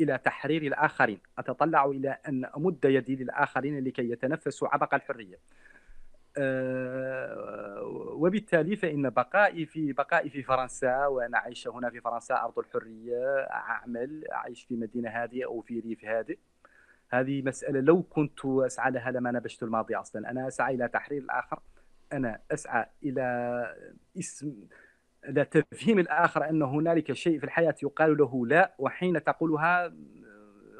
S2: إلى تحرير الآخرين. أتطلع إلى أن أمد يدي للآخرين لكي يتنفسوا عبق الحرية. وبالتالي فإن بقائي في بقائي في فرنسا وأنا عايش هنا في فرنسا أرض الحرية أعمل أعيش في مدينة هادئه أو في ريف هادئ. هذه مسألة لو كنت أسعى لها لما نبشت الماضي أصلا. أنا أسعى إلى تحرير الآخر. أنا أسعى إلى اسم لا تفهيم الآخر أن هنالك شيء في الحياة يقال له لا وحين تقولها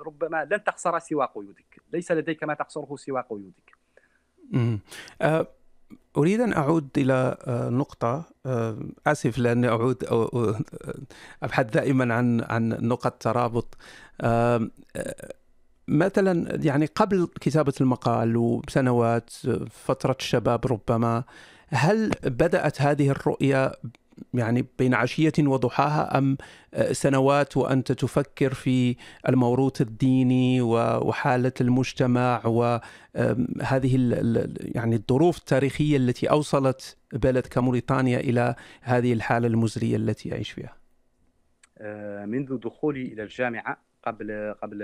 S2: ربما لن تخسر سوى قيودك ليس لديك ما تخسره سوى قيودك
S1: أريد أن أعود إلى نقطة آسف لأني أعود أبحث دائما عن عن نقط ترابط. مثلا يعني قبل كتابة المقال وسنوات فترة الشباب ربما هل بدأت هذه الرؤية يعني بين عشية وضحاها أم سنوات وأنت تفكر في الموروث الديني وحالة المجتمع وهذه يعني الظروف التاريخية التي أوصلت بلد كموريتانيا إلى هذه الحالة المزرية التي يعيش فيها.
S2: منذ دخولي إلى الجامعة قبل قبل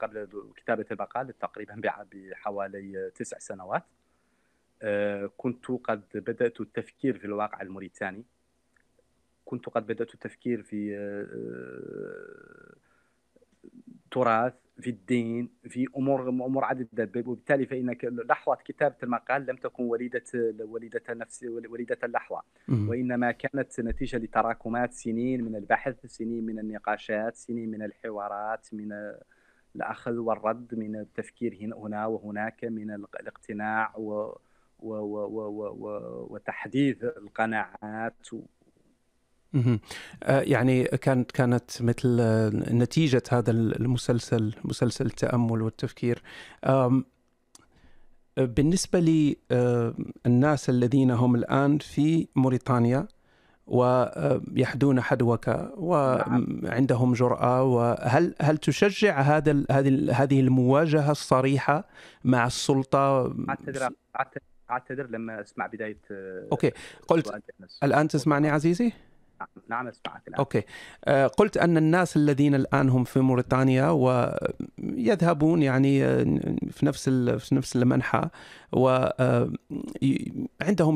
S2: قبل كتابة المقال تقريبا بحوالي تسع سنوات آه، كنت قد بدأت التفكير في الواقع الموريتاني. كنت قد بدأت التفكير في آه، تراث في الدين في أمور أمور عديدة. وبالتالي فإن لحظة كتابة المقال لم تكن وليدة وليدة نفس وليدة اللحظة. وإنما كانت نتيجة لتراكمات سنين من البحث سنين من النقاشات سنين من الحوارات من الأخذ والرد من التفكير هنا وهناك من الاقتناع و و و و و وتحديث القناعات. و...
S1: يعني كانت كانت مثل نتيجة هذا المسلسل مسلسل التأمل والتفكير. بالنسبة للناس الذين هم الآن في موريتانيا ويحدون حدوك وعندهم جرأة وهل هل تشجع هذا هذه هذه المواجهة الصريحة مع السلطة؟
S2: أعتذر. اعتذر لما أسمع بداية
S1: آه، أوكي. قلت الآن تسمعني عزيزي؟
S2: نعم أسمعك الآن.
S1: أوكي. آه، قلت أن الناس الذين الآن هم في موريتانيا ويذهبون يعني آه، في نفس في نفس المنحى وعندهم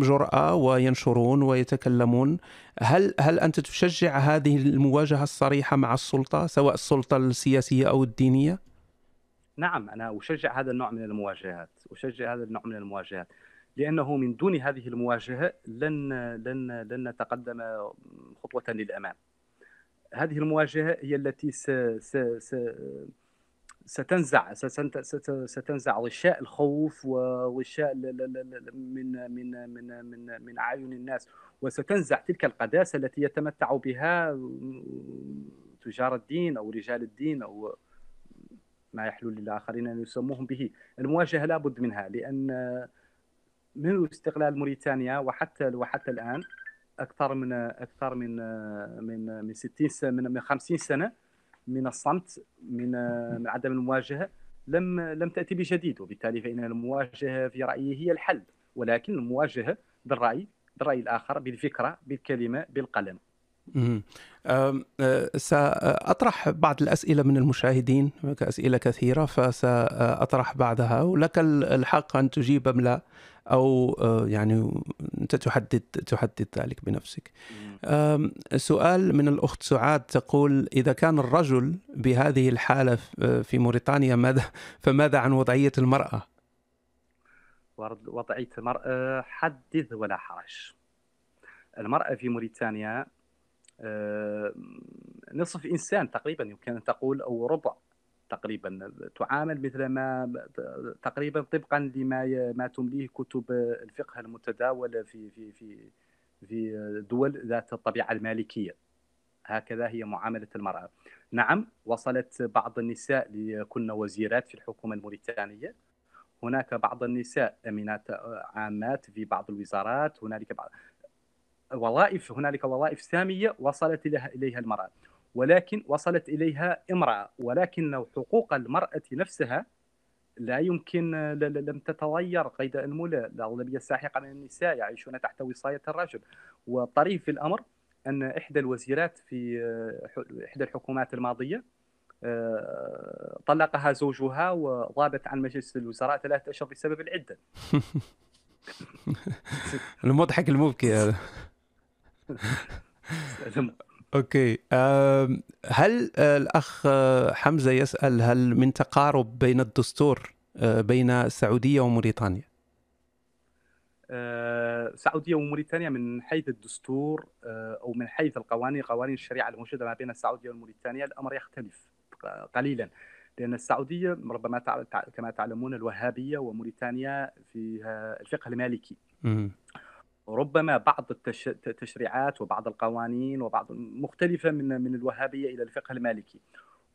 S1: جرأة وينشرون ويتكلمون. هل هل أنت تشجع هذه المواجهة الصريحة مع السلطة سواء السلطة السياسية أو الدينية؟
S2: نعم أنا أشجع هذا النوع من المواجهات أشجع هذا النوع من المواجهات. لأنه من دون هذه المواجهة لن لن لن نتقدم خطوة للأمام. هذه المواجهة هي التي س س س ستنزع ستنزع غشاء الخوف وغشاء من من من من من أعين الناس. وستنزع تلك القداسة التي يتمتع بها تجار الدين أو رجال الدين أو ما يحلو للآخرين أن يسموهم به. المواجهة لابد منها لأن منذ استقلال موريتانيا وحتى وحتى الآن؟ أكثر من أكثر من من من 60 سنه من من 50 سنة من الصمت من من عدم المواجهة. لم لم تأتي بجديد وبالتالي فإن المواجهة في رأيي هي الحل ولكن المواجهة بالراي بالرأي الآخر بالفكرة بالكلمة بالقلم.
S1: سأطرح بعض الأسئلة من المشاهدين كأسئلة كثيرة فسأطرح بعضها. ولك الحق أن تجيب أم لا أو أه، يعني أنت تحدد تحدد ذلك بنفسك. سؤال من الأخت سعاد تقول إذا كان الرجل بهذه الحالة في موريتانيا ماذا فماذا عن وضعية المرأة؟
S2: وضعية المرأة حدث ولا حرج. المرأة في موريتانيا نصف إنسان تقريبا يمكن أن تقول أو ربع تقريبا تعامل مثل ما تقريبا طبقا لما ما تمليه كتب الفقه المتداولة في في في في دول ذات الطبيعة المالكية. هكذا هي معاملة المرأة. نعم وصلت بعض النساء لكن وزيرات في الحكومة الموريتانية. هناك بعض النساء أمينات عامات في بعض الوزارات. هنالك بعض وظائف هنالك وظائف سامية وصلت اليها إليها المرأة. ولكن وصلت إليها امرأة. ولكن حقوق المرأة نفسها لا يمكن لم تتغير. قيد المولى الأغلبية الساحقة من النساء يعيشون تحت وصاية الرجل. والطريف في الأمر أن إحدى الوزيرات في إحدى الحكومات الماضية آه، طلقها زوجها وغابت عن مجلس الوزراء ثلاثة أشهر بسبب العدة.
S1: المضحك المبكي هذا. أوكي. هل الأخ حمزة يسأل هل من تقارب بين الدستور آه، بين السعودية وموريتانيا؟
S2: السعودية آه، وموريتانيا من حيث الدستور آه، أو من حيث القوانين قوانين الشريعة الموجودة ما بين السعودية وموريتانيا الأمر يختلف قليلا. لأن السعودية ربما كما تعلمون الوهابية وموريتانيا فيها الفقه المالكي. ربما بعض التشريعات وبعض القوانين وبعض مختلفة من من الوهابية إلى الفقه المالكي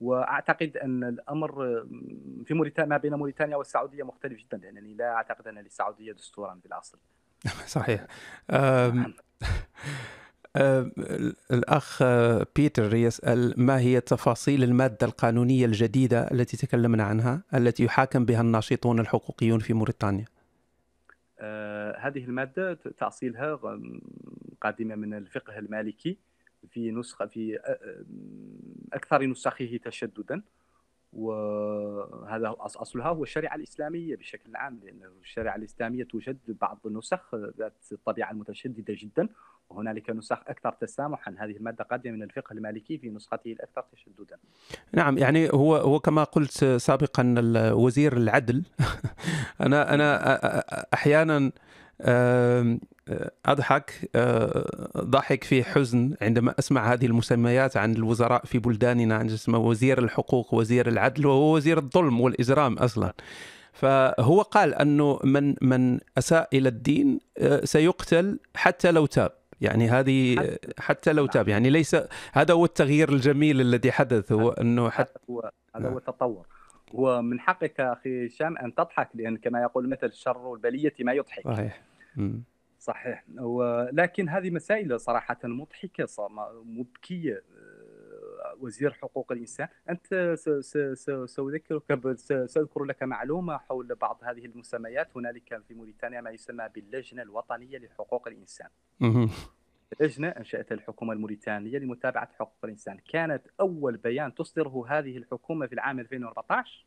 S2: وأعتقد أن الأمر في موريتانيا ما بين موريتانيا والسعودية مختلف جدا لأنني لا أعتقد أن للسعودية دستورا بالاصل.
S1: صحيح. أم أم الأخ بيتر يسأل ما هي تفاصيل المادة القانونية الجديدة التي تكلمنا عنها التي يحاكم بها الناشطون الحقوقيون في موريتانيا؟
S2: آه، هذه المادة تأصيلها قادمة من الفقه المالكي في نسخة في أكثر نسخه تشددا. وهذا أصلها هو الشريعة الإسلامية بشكل عام لأن الشريعة الإسلامية توجد بعض النسخ ذات الطبيعة المتشددة جدا. وهنالك نسخ أكثر تسامحا. هذه المادة قادمة من الفقه المالكي في نسخته الأكثر تشددا.
S1: نعم يعني هو هو كما قلت سابقا وزير العدل. أنا أنا أحيانا أضحك ضحك في حزن عندما أسمع هذه المسميات عن الوزراء في بلداننا عن اسمه وزير الحقوق وزير العدل وهو وزير الظلم والإجرام أصلا. فهو قال أنه من من أساء إلى الدين سيقتل حتى لو تاب. يعني هذه حتى لو تاب يعني ليس هذا هو التغيير الجميل الذي حدث هو أنه
S2: حتى هذا هو التطور. ومن حقك أخي هشام أن تضحك لأن كما يقول مثل الشر البلية ما يضحك.
S1: صحيح.
S2: صحيح. ولكن هذه مسائل صراحة مضحكة مبكية. آه، وزير حقوق الإنسان. أنت سأذكرك سأذكر لك معلومة حول بعض هذه المسميات. هنالك في موريتانيا ما يسمى باللجنة الوطنية لحقوق الإنسان. لجنة أنشأتها الحكومة الموريتانية لمتابعة حقوق الإنسان. كانت أول بيان تصدره هذه الحكومة في العام 2014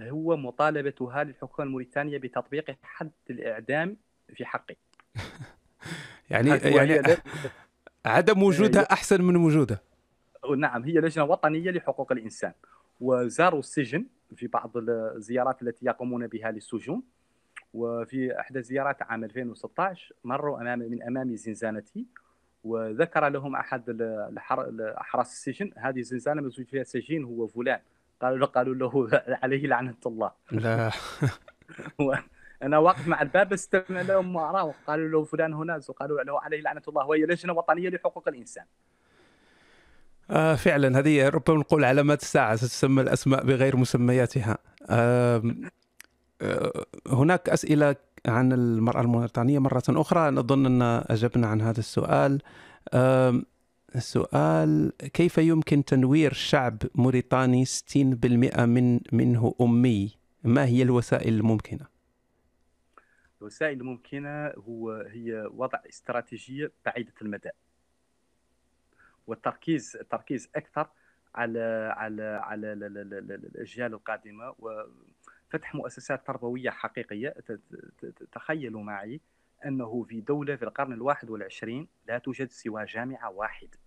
S2: هو مطالبتها للحكومة الموريتانية بتطبيق حد الإعدام في حقي
S1: يعني يعني عدم وجودها أحسن من وجودها.
S2: نعم هي لجنة وطنية لحقوق الإنسان. وزاروا السجن في بعض الزيارات التي يقومون بها للسجون. وفي إحدى الزيارات عام 2016 مروا أمام من أمام زنزانتي. وذكر لهم أحد احراس السجن هذه الزنزانة مسجون فيها سجين هو فلان. قالوا له قالوا له عليه لعنة الله.
S1: لا.
S2: أنا واقف مع الباب استمع لهم اراه قالوا له فلان هنا. وقالوا له عليه لعنة الله. وهي لجنة وطنية لحقوق الإنسان.
S1: آه فعلا هذه ربما نقول علامات الساعة ستسمى الأسماء بغير مسمياتها. آه هناك أسئلة عن المرأة الموريتانية مرة أخرى. نظن أن أجبنا عن هذا السؤال. آه السؤال كيف يمكن تنوير شعب موريتاني 60% من منه أمي؟ ما هي الوسائل الممكنة؟
S2: الوسائل الممكنة هو هي وضع استراتيجية بعيدة المدى. والتركيز التركيز أكثر على على على الأجيال القادمة وفتح مؤسسات تربوية حقيقية. تخيلوا معي أنه في دولة في القرن الواحد والعشرين لا توجد سوى جامعة واحدة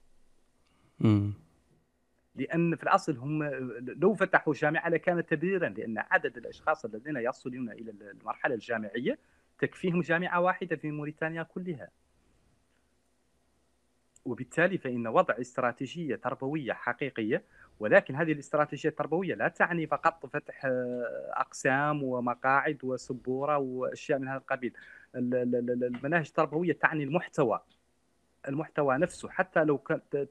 S2: لأن في الأصل هم لو فتحوا جامعة لكان تبريرا لأن عدد الأشخاص الذين يصلون إلى المرحلة الجامعية تكفيهم جامعة واحدة في موريتانيا كلها. وبالتالي فإن وضع استراتيجية تربوية حقيقية ولكن هذه الاستراتيجية التربوية لا تعني فقط فتح آه، أقسام ومقاعد وسبورة وأشياء من هذا القبيل. المناهج التربوية تعني المحتوى المحتوى نفسه. حتى لو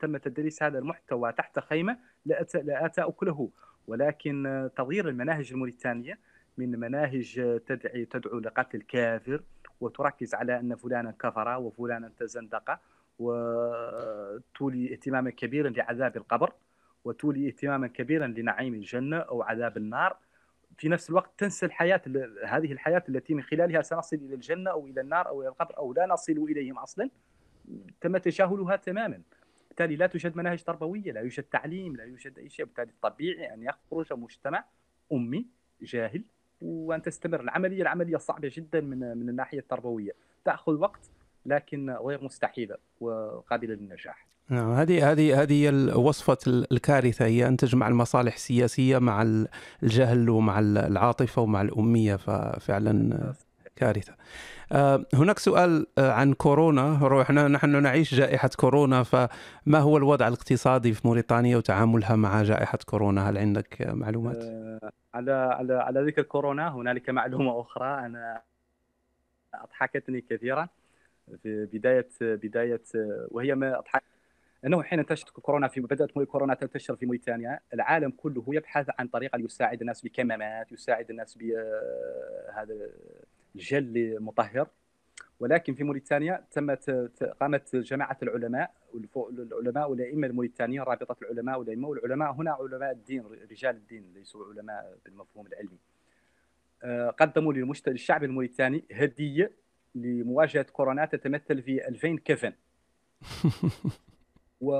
S2: تم تدريس هذا المحتوى تحت خيمة لأتى أكله ولكن تغيير المناهج الموريتانية من مناهج تدعي تدعو لقتل الكافر وتركز على أن فلانا كفر وفلانا تزندق وتولي اهتماما كبيرا لعذاب القبر وتولي اهتماما كبيرا لنعيم الجنة أو عذاب النار. في نفس الوقت تنسى الحياة هذه الحياة التي من خلالها سنصل إلى الجنة أو إلى النار أو إلى القبر أو لا نصل إليهم أصلا. تم تجاهلها تماما. بالتالي لا توجد مناهج تربوية لا يوجد تعليم لا يوجد أي شيء. بالتالي طبيعي أن يخرج مجتمع أمي جاهل وأن تستمر. العملية العملية صعبة جدا من من الناحية التربوية. تأخذ وقت لكن غير مستحيلة وقابلة للنجاح.
S1: نعم هذه هذه هذه وصفة الكارثة. هي أن تجمع المصالح السياسية مع الجهل ومع العاطفة ومع الأمية ففعلا كارثة. آه، هناك سؤال آه، عن كورونا. روحنا نحن نعيش جائحة كورونا فما هو الوضع الاقتصادي في موريتانيا وتعاملها مع جائحة كورونا؟ هل عندك معلومات؟
S2: آه، على على على ذكر كورونا هنالك معلومة أخرى. أنا أضحكتني كثيرا. في بداية بداية وهي ما أضحك. أنه حين انتشرت كورونا في بدأت كورونا تنتشر في موريتانيا العالم كله يبحث عن طريقة يساعد الناس بكمامات يساعد الناس بهذا الجل المطهر ولكن في موريتانيا تمت قامت جماعة العلماء العلماء والأئمة الموريتانيين رابطة العلماء والأئمة والعلماء هنا علماء الدين رجال الدين ليسوا علماء بالمفهوم العلمي. آه، قدموا للشعب الموريتاني هدية لمواجهة كورونا تتمثل في 2000 كفن. و...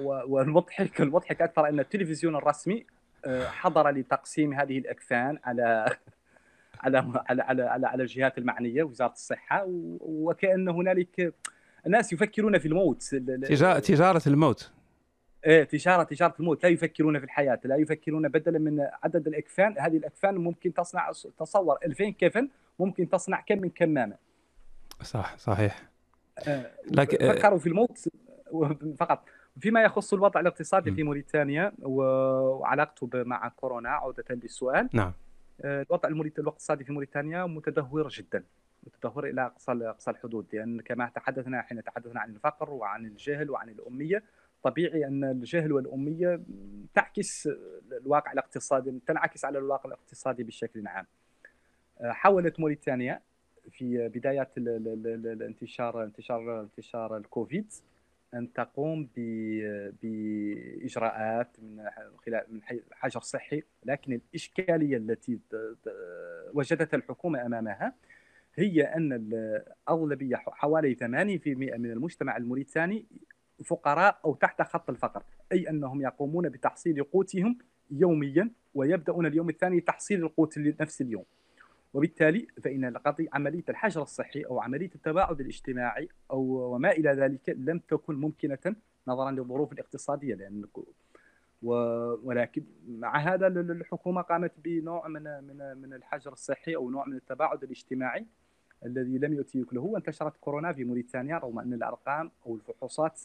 S2: و... والمضحك المضحك أكثر أن التلفزيون الرسمي آه، حضر لتقسيم هذه الأكفان على على على على على, على الجهات المعنية وزارة الصحة وكأن هنالك الناس يفكرون في الموت.
S1: تجاره تجارة الموت.
S2: إيه تجاره تجارة الموت. لا يفكرون في الحياة لا يفكرون بدلا من عدد الأكفان. هذه الأكفان ممكن تصنع تصور 2000 كفن ممكن تصنع كم من كمامة.
S1: صح صحيح.
S2: آه، لكن فكروا في الموت فقط. فيما يخص الوضع الاقتصادي م. في موريتانيا وعلاقته مع كورونا عودة للسؤال.
S1: نعم.
S2: آه، الوضع الاقتصادي في موريتانيا متدهور جدا. متدهور إلى أقصى أقصى الحدود. لأن كما تحدثنا حين تحدثنا عن الفقر وعن الجهل وعن الأمية طبيعي أن الجهل والأمية تعكس الواقع الاقتصادي تنعكس على الواقع الاقتصادي بشكل عام. آه، حاولت موريتانيا في بدايات الانتشار انتشار انتشار الكوفيد أن تقوم بإجراءات من خلال من حجر صحي. لكن الإشكالية التي وجدتها الحكومة أمامها هي أن الأغلبية حوالي 80% من المجتمع الموريتاني فقراء أو تحت خط الفقر. أي أنهم يقومون بتحصيل قوتهم يوميا ويبدأون اليوم الثاني تحصيل القوت لنفس اليوم. وبالتالي فإن عملية الحجر الصحي أو عملية التباعد الاجتماعي أو وما إلى ذلك لم تكن ممكنة نظرا للظروف الاقتصادية لأن ولكن مع هذا الحكومة قامت بنوع من من من الحجر الصحي أو نوع من التباعد الاجتماعي الذي لم يؤتي يكله وانتشرت كورونا في موريتانيا رغم أن الأرقام أو الفحوصات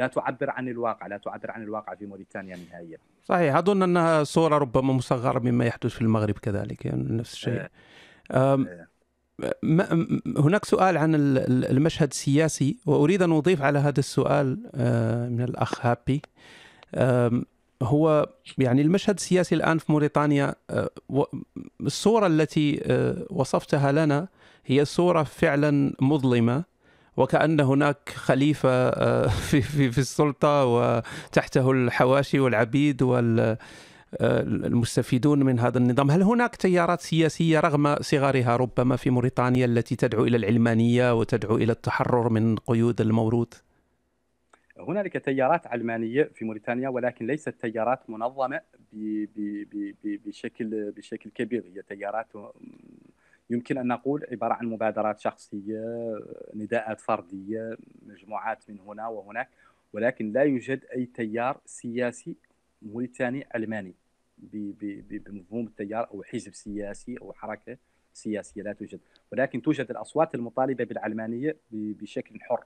S2: لا تعبر عن الواقع لا تعبر عن الواقع في موريتانيا نهائيا.
S1: صحيح أظن أنها صورة ربما مصغرة مما يحدث في المغرب كذلك يعني نفس الشيء. آه. هناك سؤال عن المشهد السياسي وأريد أن أضيف على هذا السؤال آه، من الأخ هابي. هو يعني المشهد السياسي الآن في موريتانيا آه، الصورة التي آه، وصفتها لنا هي صورة فعلا مظلمة وكأن هناك خليفة آه، في, في, في السلطة وتحته الحواشي والعبيد وال المستفيدون من هذا النظام. هل هناك تيارات سياسية رغم صغرها ربما في موريتانيا التي تدعو إلى العلمانية وتدعو إلى التحرر من قيود الموروث
S2: هنالك تيارات علمانية في موريتانيا ولكن ليست تيارات منظمة بشكل بشكل كبير. هي تيارات يمكن أن نقول عبارة عن مبادرات شخصية نداءات فردية مجموعات من هنا وهناك ولكن لا يوجد أي تيار سياسي موريتاني علماني بمفهوم التيار أو حزب سياسي أو حركة سياسية لا توجد. ولكن توجد الأصوات المطالبة بالعلمانية بشكل حر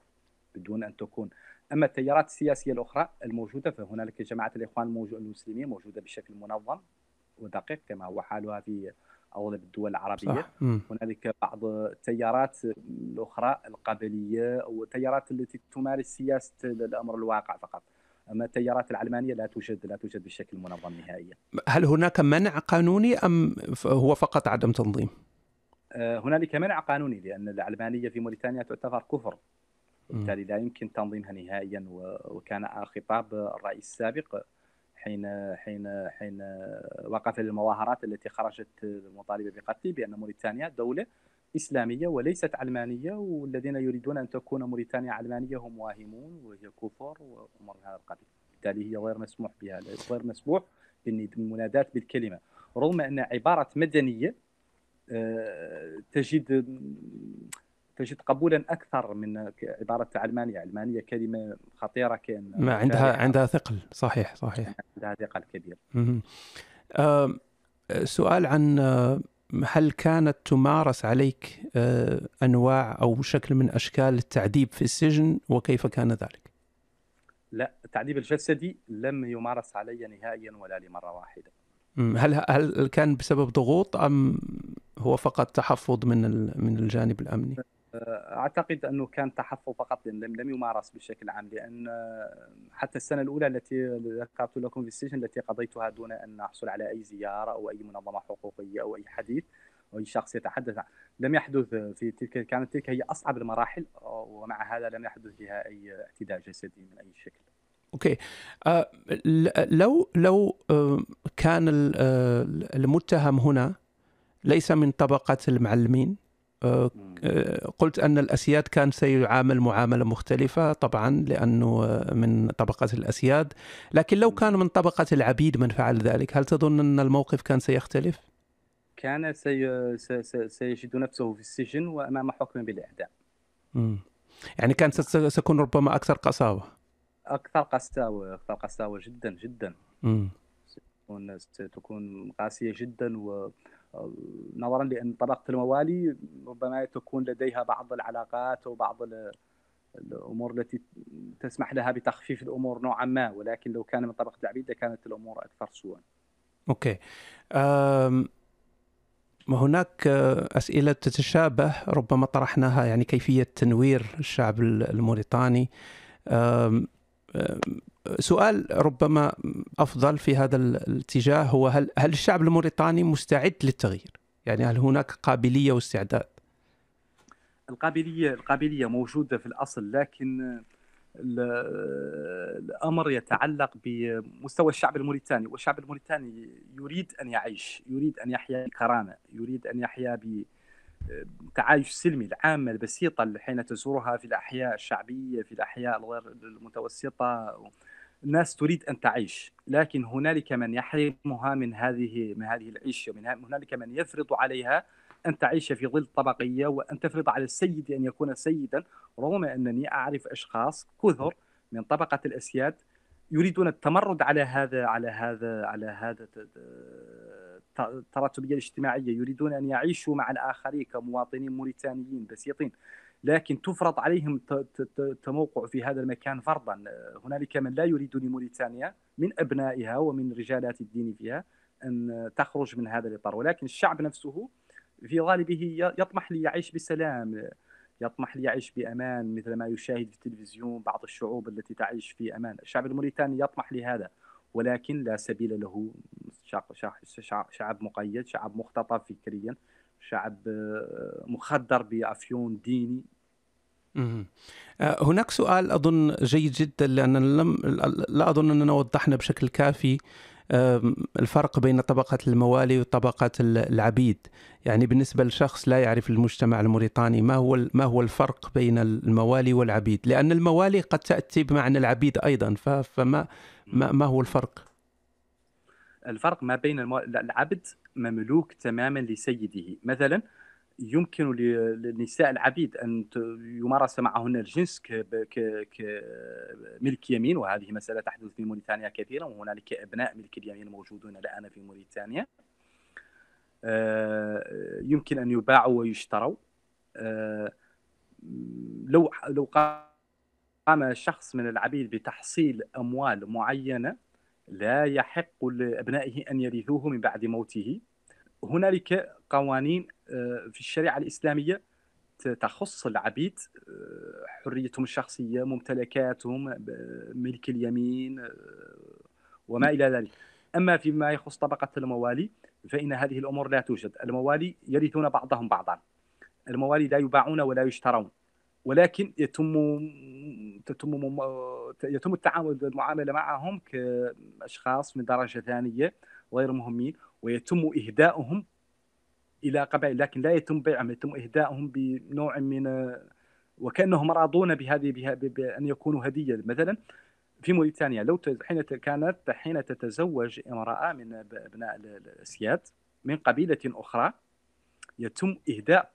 S2: بدون أن تكون. أما التيارات السياسية الأخرى الموجودة فهنالك جماعة الإخوان المسلمين موجودة بشكل منظم ودقيق كما هو حالها في اغلب الدول العربية. هنالك بعض التيارات الأخرى القبلية أو التيارات التي تمارس سياسة الأمر الواقع فقط. أما التيارات العلمانية لا توجد لا توجد بشكل منظم نهائيا.
S1: هل هناك منع قانوني أم هو فقط عدم تنظيم؟
S2: آه، هنالك منع قانوني لأن العلمانية في موريتانيا تعتبر كفر. وبالتالي لا يمكن تنظيمها نهائيا وكان خطاب الرئيس السابق حين حين حين وقف للمظاهرات التي خرجت المطالبة بقتله بأن موريتانيا دولة إسلامية وليست علمانية والذين يريدون أن تكون موريتانيا علمانية هم واهمون وهي كفر وأمور هذا القبيل بالتالي هي غير مسموح بها غير مسموح بالمنادات بالكلمة. رغم أن عبارة مدنية آه، تجد تجد قبولا أكثر من عبارة علمانيه، علمانيه كلمة خطيرة كأن
S1: ما عندها عندها ثقل صحيح صحيح
S2: عندها ثقل كبير.
S1: آه سؤال عن هل كانت تمارس عليك آه أنواع أو شكل من أشكال التعذيب في السجن وكيف كان ذلك؟
S2: لا التعذيب الجسدي لم يمارس علي نهائيا ولا لمرة واحدة.
S1: هل هل كان بسبب ضغوط أم هو فقط تحفظ من من الجانب الأمني؟
S2: أعتقد أنه كان تحفظ فقط لم لم يمارس بشكل عام لأن حتى السنة الأولى التي ذكرت لكم في السجن التي قضيتها دون أن أحصل على أي زيارة أو أي منظمة حقوقية أو أي حديث أو أي شخص يتحدث لم يحدث في تلك كانت تلك هي أصعب المراحل ومع هذا لم يحدث فيها أي اعتداء جسدي من أي شكل.
S1: أوكي آه لو لو آه كان المتهم هنا ليس من طبقة المعلمين آه، آه، قلت أن الأسياد كان سيعامل معاملة مختلفة طبعا لأنه آه، من طبقة الأسياد. لكن لو كان من طبقة العبيد من فعل ذلك هل تظن أن الموقف كان سيختلف؟
S2: كان سي... سيجد نفسه في السجن وأمام حكم بالإعدام.
S1: يعني كان ستكون ربما أكثر قساوة.
S2: أكثر قساوة أكثر قساوة جدا جدا. م. ستكون ستكون قاسية جدا و نظرا لأن طبقة الموالي ربما تكون لديها بعض العلاقات وبعض الأمور التي تسمح لها بتخفيف الأمور نوعا ما ولكن لو كان من طبقة العبيد لكانت الأمور أكثر سوءا.
S1: أوكي. أم هناك أسئلة تتشابه ربما طرحناها يعني كيفية تنوير الشعب الموريتاني سؤال ربما أفضل في هذا الاتجاه هو هل هل الشعب الموريتاني مستعد للتغيير؟ يعني هل هناك قابلية واستعداد؟
S2: القابليه القابلية موجودة في الأصل لكن الأمر يتعلق بمستوى الشعب الموريتاني والشعب الموريتاني يريد أن يعيش يريد أن يحيا بكرامة يريد أن يحيا تعايش سلمي العامة البسيطة حين تزورها في الأحياء الشعبية في الأحياء الغير المتوسطة الناس تريد أن تعيش لكن هنالك من يحرمها من هذه من هذه العيشة من هنالك من يفرض عليها أن تعيش في ظل طبقية وأن تفرض على السيد أن يكون سيدا رغم أنني أعرف أشخاص كثر من طبقة الأسياد يريدون التمرد على هذا على هذا على هذا التراتبية الاجتماعية يريدون أن يعيشوا مع الآخرين كمواطنين موريتانيين بسيطين. لكن تفرض عليهم التموقع في هذا المكان فرضا هنالك من لا يريد لموريتانيا من أبنائها ومن رجالات الدين فيها أن تخرج من هذا الإطار. ولكن الشعب نفسه في غالبه يطمح ليعيش بسلام يطمح ليعيش بأمان مثل ما يشاهد في التلفزيون بعض الشعوب التي تعيش في أمان. الشعب الموريتاني يطمح لهذا ولكن لا سبيل له. شعب مقيد شعب مختطف فكريا شعب آه، مخدر بأفيون ديني.
S1: آه، هناك سؤال أظن جيد جدا لأن لم لا أظن أننا وضحنا بشكل كافي الفرق بين طبقة الموالي وطبقة العبيد. يعني بالنسبة لشخص لا يعرف المجتمع الموريتاني ما هو ما هو الفرق بين الموالي والعبيد؟ لأن الموالي قد تأتي بمعنى العبيد أيضا فما ما, ما هو الفرق؟
S2: الفرق ما بين المو... العبد مملوك تماما لسيده. مثلا يمكن للنساء العبيد أن يمارس معهن الجنس كملك يمين وهذه مسألة تحدث في موريتانيا كثيرا وهنالك أبناء ملك اليمين موجودون الآن في موريتانيا. آه، يمكن أن يباعوا ويشتروا. آه، لو لو قام شخص من العبيد بتحصيل أموال معينة لا يحق لأبنائه أن يرثوه من بعد موته. هنالك قوانين في الشريعة الإسلامية تخص العبيد آه، حريتهم الشخصية ممتلكاتهم ملك اليمين آه، وما إلى ذلك. أما فيما يخص طبقة الموالي فإن هذه الأمور لا توجد. الموالي يرثون بعضهم بعضا. الموالي لا يباعون ولا يشترون. ولكن يتم تتم يتم التعامل المعامله معهم كأشخاص من درجة ثانية غير مهمين ويتم إهداؤهم إلى قبائل لكن لا يتم بيعهم يتم إهداؤهم بنوع من وكأنهم راضون بهذه بأن يكونوا هدية. مثلا في موريتانيا لو حين كانت حين تتزوج امرأة من ابناء الأسياد من قبيلة أخرى يتم إهداء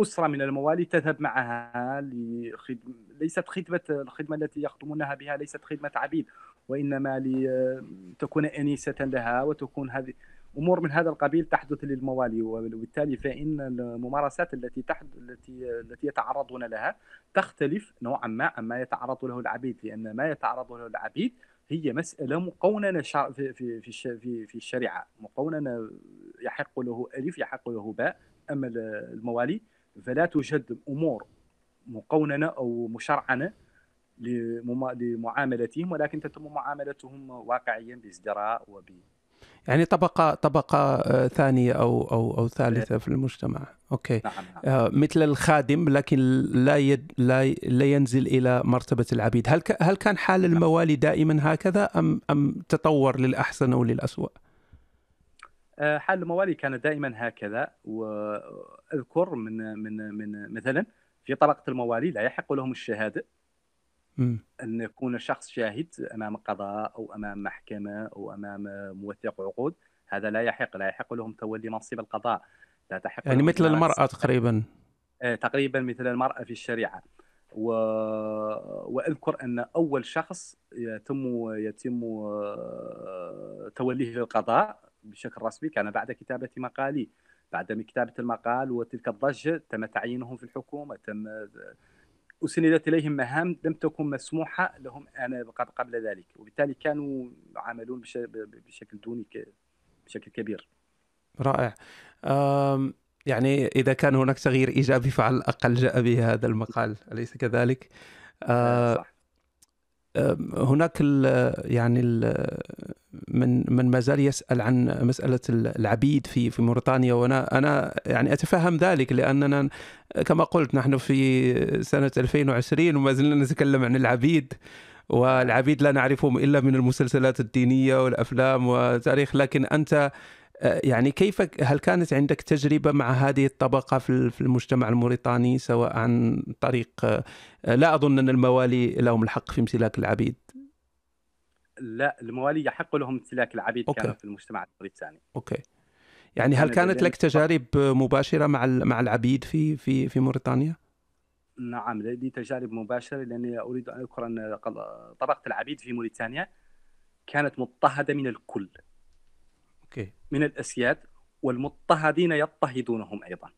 S2: أسرة من الموالي تذهب معها لخدم ليست خدمة الخدمة التي يخدمونها بها ليست خدمة عبيد وإنما لتكون أنيسة لها وتكون هذه أمور من هذا القبيل تحدث للموالي وبالتالي فإن الممارسات التي تحدث التي التي يتعرضون لها تختلف نوعا ما عما يتعرض له العبيد لأن ما يتعرض له العبيد هي مسألة مقوننه في في في في الشريعة. مقوننه يحق له ألف يحق له باء. أما الموالي فلا توجد أمور مقوننه أو مشرعنة لمعاملتهم ولكن تتم معاملتهم واقعيا بازدراء وب
S1: يعني طبقة طبقة آه، ثانية أو أو أو ثالثة في المجتمع، أوكي. نعم نعم. آه، مثل الخادم لكن لا يد لا لا ينزل إلى مرتبة العبيد، هل هل كان حال نعم. الموالي دائما هكذا أم أم تطور للأحسن أو للأسوأ؟
S2: آه، حال الموالي كان دائما هكذا وأذكر من من من مثلا في طبقه الموالي لا يحق لهم الشهادة أن يكون شخص شاهد أمام قضاء أو أمام محكمة أو أمام موثق عقود. هذا لا يحق لا يحق لهم تولي منصب القضاء. لا
S1: تحق يعني مثل المرأة تقريبا.
S2: آه، تقريبا مثل المرأة في الشريعة. و... وأذكر أن أول شخص يتم يتم آه، توليه للقضاء بشكل رسمي كان بعد كتابة مقالي. بعد كتابة المقال وتلك الضجة تم تعيينهم في الحكومة تم أسندت إليهم مهام لم تكن مسموحة لهم أنا قبل ذلك وبالتالي كانوا يعاملون بشكل دوني بشكل كبير
S1: رائع يعني إذا كان هناك تغيير إيجابي فعلى الأقل جاء به هذا المقال أليس كذلك؟ آه، صح. هناك ال يعني ال من من ما زال يسأل عن مسألة العبيد في في موريتانيا. وأنا أنا يعني أتفهم ذلك لأننا كما قلت نحن في سنة 2020 وما زلنا نتكلم عن العبيد والعبيد لا نعرفهم إلا من المسلسلات الدينية والأفلام وتاريخ. لكن أنت آه، يعني كيف هل كانت عندك تجربة مع هذه الطبقة في المجتمع الموريتاني سواء عن طريق آه، لا أظن أن الموالي لهم الحق في امتلاك العبيد؟
S2: لا الموالي يحق لهم امتلاك العبيد okay. كانوا في المجتمع الموريتاني
S1: okay. يعني هل كانت لك تجارب مباشرة مع مع العبيد في في في موريتانيا؟
S2: نعم لدي تجارب مباشرة لأني أريد أن أذكر أن طبقة العبيد في موريتانيا كانت مضطهدة من الكل.
S1: okay.
S2: من الأسياد والمضطهدين يضطهدونهم أيضا.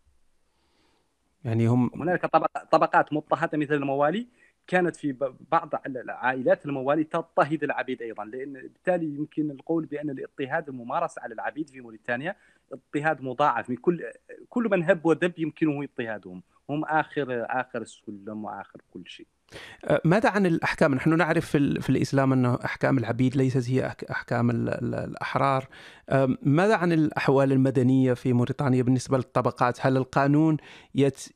S1: يعني هم
S2: هنالك طبقات مضطهدة مثل الموالي كانت في بعض العائلات الموالي تضطهد العبيد أيضا لأن بالتالي يمكن القول بأن الاضطهاد الممارس على العبيد في موريتانيا اضطهاد مضاعف من كل كل من هب ودب يمكنه اضطهادهم. هم اخر آخر السلم وآخر كل شيء
S1: أه، ماذا عن الأحكام؟ نحن نعرف في, الإسلام انه أحكام العبيد ليست هي أحكام الأحرار. ماذا عن الأحوال المدنية في موريتانيا بالنسبة للطبقات؟ هل القانون يت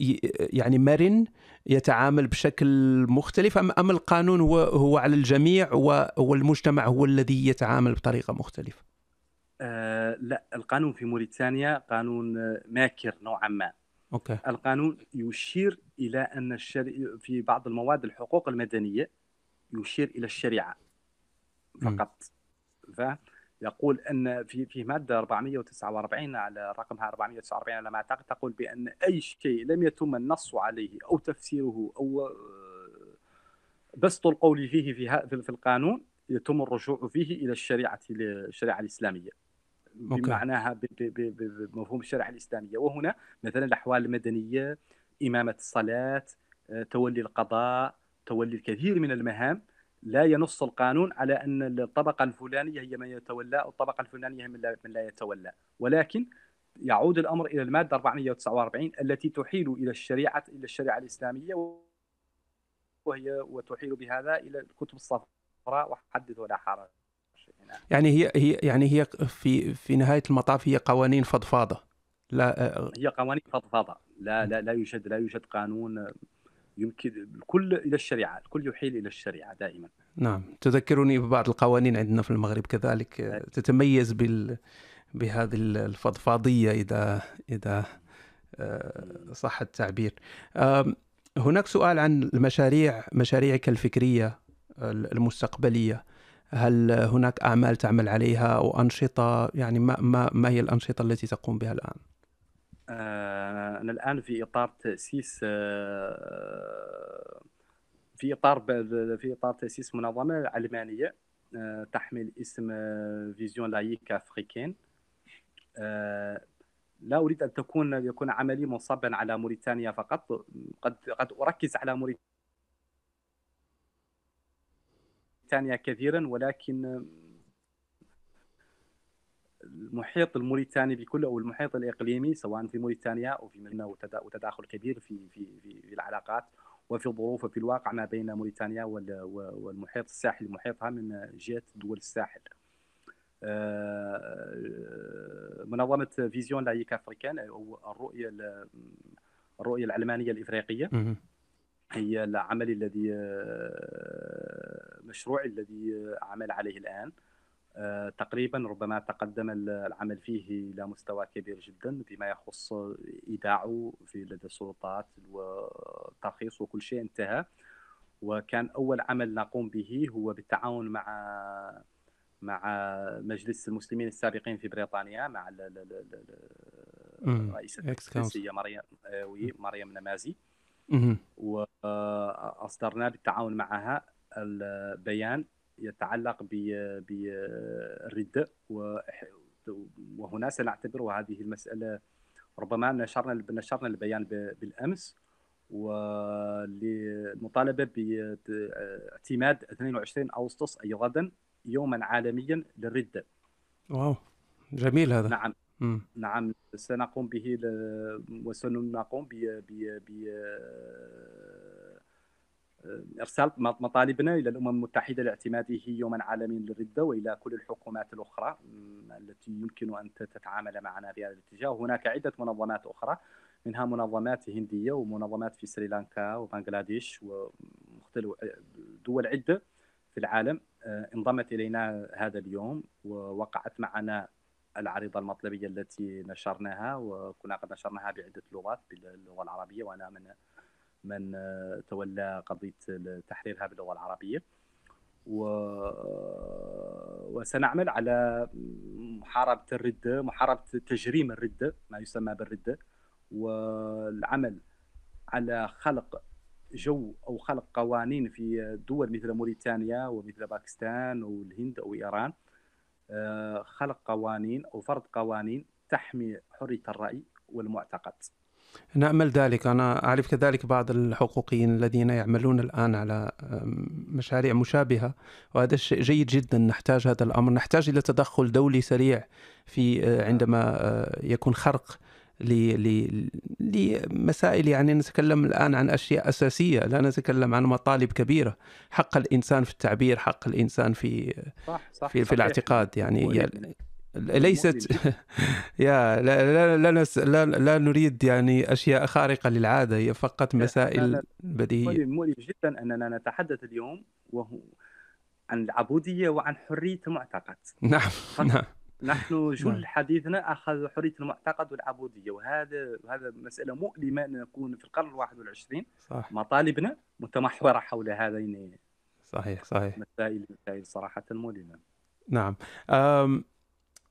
S1: يعني مرن يتعامل بشكل مختلف ام أم القانون هو هو على الجميع والمجتمع هو الذي يتعامل بطريقة مختلفة؟
S2: آه لا القانون في موريتانيا قانون ماكر نوعا ما
S1: okay.
S2: القانون يشير إلى أن الشري... في بعض المواد الحقوق المدنية يشير إلى الشريعة فقط. يقول أن في في مادة 449 على رقمها 449 على ما أعتقد تقول بأن أي شيء لم يتم النص عليه أو تفسيره أو بسط القول فيه في في القانون يتم الرجوع فيه إلى الشريعة الشريعة الإسلامية. بمعناها بمفهوم الشريعة الإسلامية. وهنا مثلا الأحوال المدنية إمامة الصلاة آه، تولي القضاء تولي الكثير من المهام. لا ينص القانون على أن الطبقة الفلانية هي من يتولى أو الطبقة الفلانية هي من لا يتولى. ولكن يعود الأمر إلى المادة 449 التي تحيل إلى الشريعة إلى الشريعة الإسلامية وهي وتحيل بهذا إلى الكتب الصفراء وحدث ولا حرج.
S1: يعني هي هي يعني هي في في نهاية المطاف هي قوانين فضفاضة.
S2: لا هي قوانين فضفاضة. لا لا لا يوجد لا يوجد قانون يمكن الكل إلى الشريعة الكل يحيل إلى الشريعة دائما.
S1: نعم. تذكرني ببعض القوانين عندنا في المغرب كذلك تتميز بال بهذه الفضفاضية إذا إذا صح التعبير. هناك سؤال عن المشاريع مشاريعك الفكرية المستقبلية. هل هناك أعمال تعمل عليها أو أنشطة؟ يعني ما ما ما هي الأنشطة التي تقوم بها الآن؟
S2: آه، أنا الآن في إطار تأسيس آه، في إطار في إطار تأسيس منظمة علمانية آه، تحمل اسم Vision laïque africaine لا أريد أن تكون يكون عملي منصبا على موريتانيا فقط. قد قد أركز على موريتانيا. كثيرا ولكن المحيط الموريتاني بكله أو المحيط الإقليمي سواء في موريتانيا أو في مدينة وتداخل كبير في في في, في العلاقات وفي الظروف وفي الواقع ما بين موريتانيا والمحيط الساحلي. محيطها من جهه دول الساحل. آه، منظمة Vision laïque africaine أو الرؤية الرؤية العلمانية الإفريقية. هي العمل الذي آه، مشروع الذي أعمل عليه الآن. آه، تقريبا ربما تقدم العمل فيه إلى مستوى كبير جدا فيما يخص إيداعه في لدى السلطات والترخيص وكل شيء انتهى. وكان أول عمل نقوم به هو بالتعاون مع مع مجلس المسلمين السابقين في بريطانيا مع رئيسة الفرنسية مريم آه، مريم نمازي. واصدرنا بالتعاون معها البيان يتعلق بالردة وهنا سنعتبر هذه المسألة ربما نشرنا نشرنا البيان بالأمس. وللمطالبة باعتماد 22 أغسطس أي غدا يوما عالميا للردة
S1: واو جميل هذا.
S2: نعم. نعم سنقوم به وسنقوم ب إرسال مطالبنا إلى الأمم المتحدة لاعتماده يوما عالميا للردة وإلى كل الحكومات الأخرى التي يمكن أن تتعامل معنا في هذا الاتجاه. وهناك عدة منظمات أخرى منها منظمات هندية ومنظمات في سريلانكا وبنغلاديش ومختلف دول عدة في العالم. آه، انضمت إلينا هذا اليوم ووقعت معنا العريضة المطلبية التي نشرناها وكنا قد نشرناها بعدة لغات باللغة العربية وأنا من من تولى قضية تحريرها باللغة العربية. و... وسنعمل على محاربة الرده محاربة تجريم الرده ما يسمى بالرده والعمل على خلق جو أو خلق قوانين في دول مثل موريتانيا ومثل باكستان والهند أو إيران. خلق قوانين أو فرض قوانين تحمي حرية الرأي والمعتقد.
S1: نأمل ذلك. أنا أعرف كذلك بعض الحقوقيين الذين يعملون الآن على مشاريع مشابهة وهذا الشيء جيد جدا. نحتاج هذا الأمر. نحتاج إلى تدخل دولي سريع في آه، عندما آه، يكون خرق لمسائل يعني نتكلم الآن عن أشياء أساسية لا نتكلم عن مطالب كبيرة. حق الإنسان في التعبير حق الإنسان في صح صح في, في الاعتقاد يعني ليست يا لا لا لا, لا, لا نريد يعني أشياء خارقة للعادة هي فقط مسائل بديهية.
S2: مؤلم جدا. أننا نتحدث اليوم وهو عن العبودية وعن حرية المعتقد.
S1: نعم نعم.
S2: نحن جل نعم. حديثنا أخذ حرية المعتقد والعبودية. وهذا هذا مسألة مؤلمة ان نكون في القرن الواحد والعشرين. صح مطالبنا متمحورة حول هذين
S1: صحيح صحيح.
S2: مسائل مسائل صراحة مؤلمه
S1: نعم.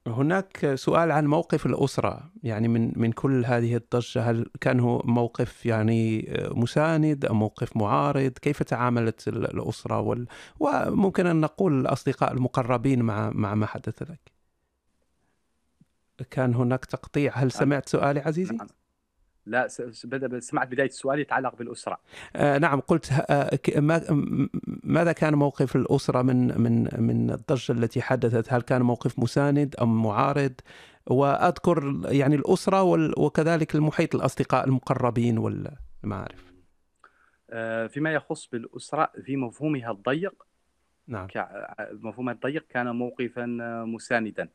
S1: هناك سؤال عن موقف الأسرة. يعني من من كل هذه الضجة هل كان هو موقف يعني مساند أم موقف معارض؟ كيف تعاملت الأسرة وال... وممكن أن نقول الأصدقاء المقربين مع مع ما حدث لك؟ كان هناك تقطيع. هل سمعت سؤالي عزيزي؟ نعم.
S2: لا سمعت بداية السؤال يتعلق بالأسرة.
S1: آه نعم قلت آه ماذا كان موقف الأسرة من من من الضجة التي حدثت؟ هل كان موقف مساند أم معارض؟ وأذكر يعني الأسرة وكذلك المحيط الأصدقاء المقربين والمعارف.
S2: آه فيما يخص بالأسرة في مفهومها الضيق
S1: نعم.
S2: مفهومها الضيق كان موقفا مساندا.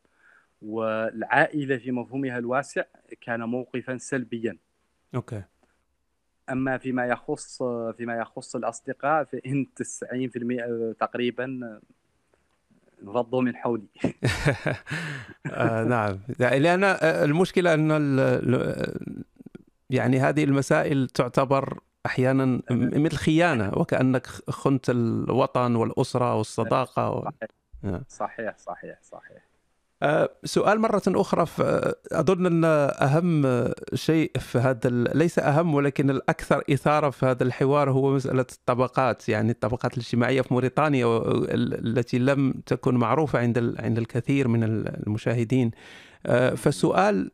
S2: والعائلة في مفهومها الواسع كان موقفا سلبيا.
S1: أوكي.
S2: أما فيما يخص فيما يخص الأصدقاء فإن 90% تقريبا انفضوا من حولي.
S1: آه نعم. لأن المشكلة أن يعني هذه المسائل تعتبر أحيانا مثل خيانة وكأنك خنت الوطن والأسرة والصداقة و...
S2: صحيح. صحيح صحيح
S1: أه سؤال مرة أخرى أظن أن أهم شيء في هذا ليس أهم ولكن الأكثر إثارة في هذا الحوار هو مسألة الطبقات يعني الطبقات الاجتماعية في موريتانيا التي لم تكن معروفة عند عند الكثير من المشاهدين. أه فالسؤال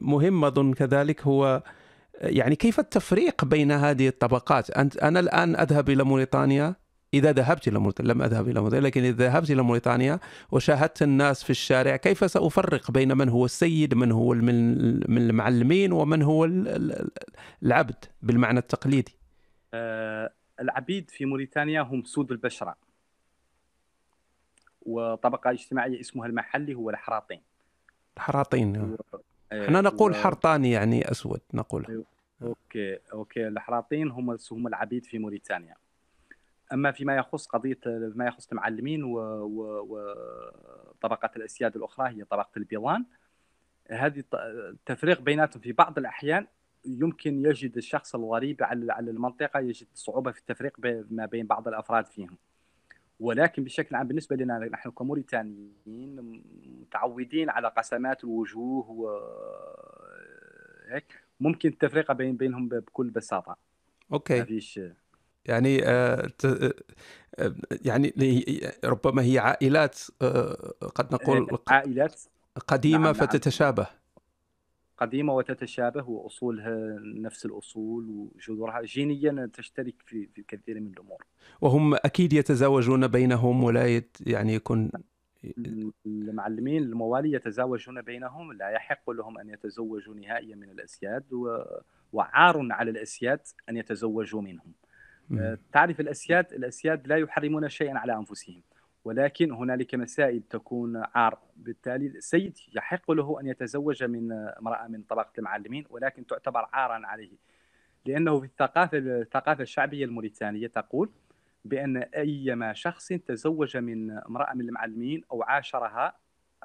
S1: مهم أظن كذلك هو يعني كيف التفريق بين هذه الطبقات؟ أنت أنا الآن أذهب إلى موريتانيا. إذا ذهبت إلى موريتانيا لم أذهب إلى موريتانيا لكن إذا ذهبت إلى موريتانيا وشاهدت الناس في الشارع كيف سأفرق بين من هو السيد من هو من المعلمين ومن هو العبد بالمعنى التقليدي؟
S2: أه العبيد في موريتانيا هم سود البشرة. وطبقة اجتماعية اسمها المحلي هو الحراطين.
S1: الحراطين. إحنا نقول حرطاني يعني أسود نقول
S2: أيوه. okay okay. الحراطين هم هم العبيد في موريتانيا. أما فيما يخص قضية ما يخص المعلمين وطبقه الأسياد الأخرى هي طبقة البيضان هذه التفريق بيناتهم في بعض الأحيان يمكن يجد الشخص الغريب على المنطقة يجد صعوبة في التفريق ما بين بعض الأفراد فيهم. ولكن بشكل عام بالنسبة لنا نحن كموريتانيين متعودين على قسمات الوجوه و هيك ممكن التفرقه بين بينهم بكل بساطة.
S1: أوكي. ما فيش يعني آه يعني ربما هي عائلات آه قد نقول
S2: عائلات.
S1: قديمة نعم فتتشابه.
S2: قديمة وتتشابه وأصولها نفس الأصول وجذورها. جينيا تشترك في في كثير من الأمور.
S1: وهم أكيد يتزاوجون بينهم ولا يعني يكون
S2: المعلمين الموالي يتزاوجون بينهم. لا يحق لهم أن يتزوجوا نهائيا من الأسياد و... وعار على الأسياد أن يتزوجوا منهم. آه، تعرف الأسياد الأسياد لا يحرمون شيئا على أنفسهم ولكن هنالك مسائل تكون عار. بالتالي السيد يحق له أن يتزوج من امرأة من طبقة المعلمين ولكن تعتبر عارا عليه. لأنه في الثقافة الثقافة الشعبية الموريتانية تقول بأن أيما شخص تزوج من امرأة من المعلمين أو عاشرها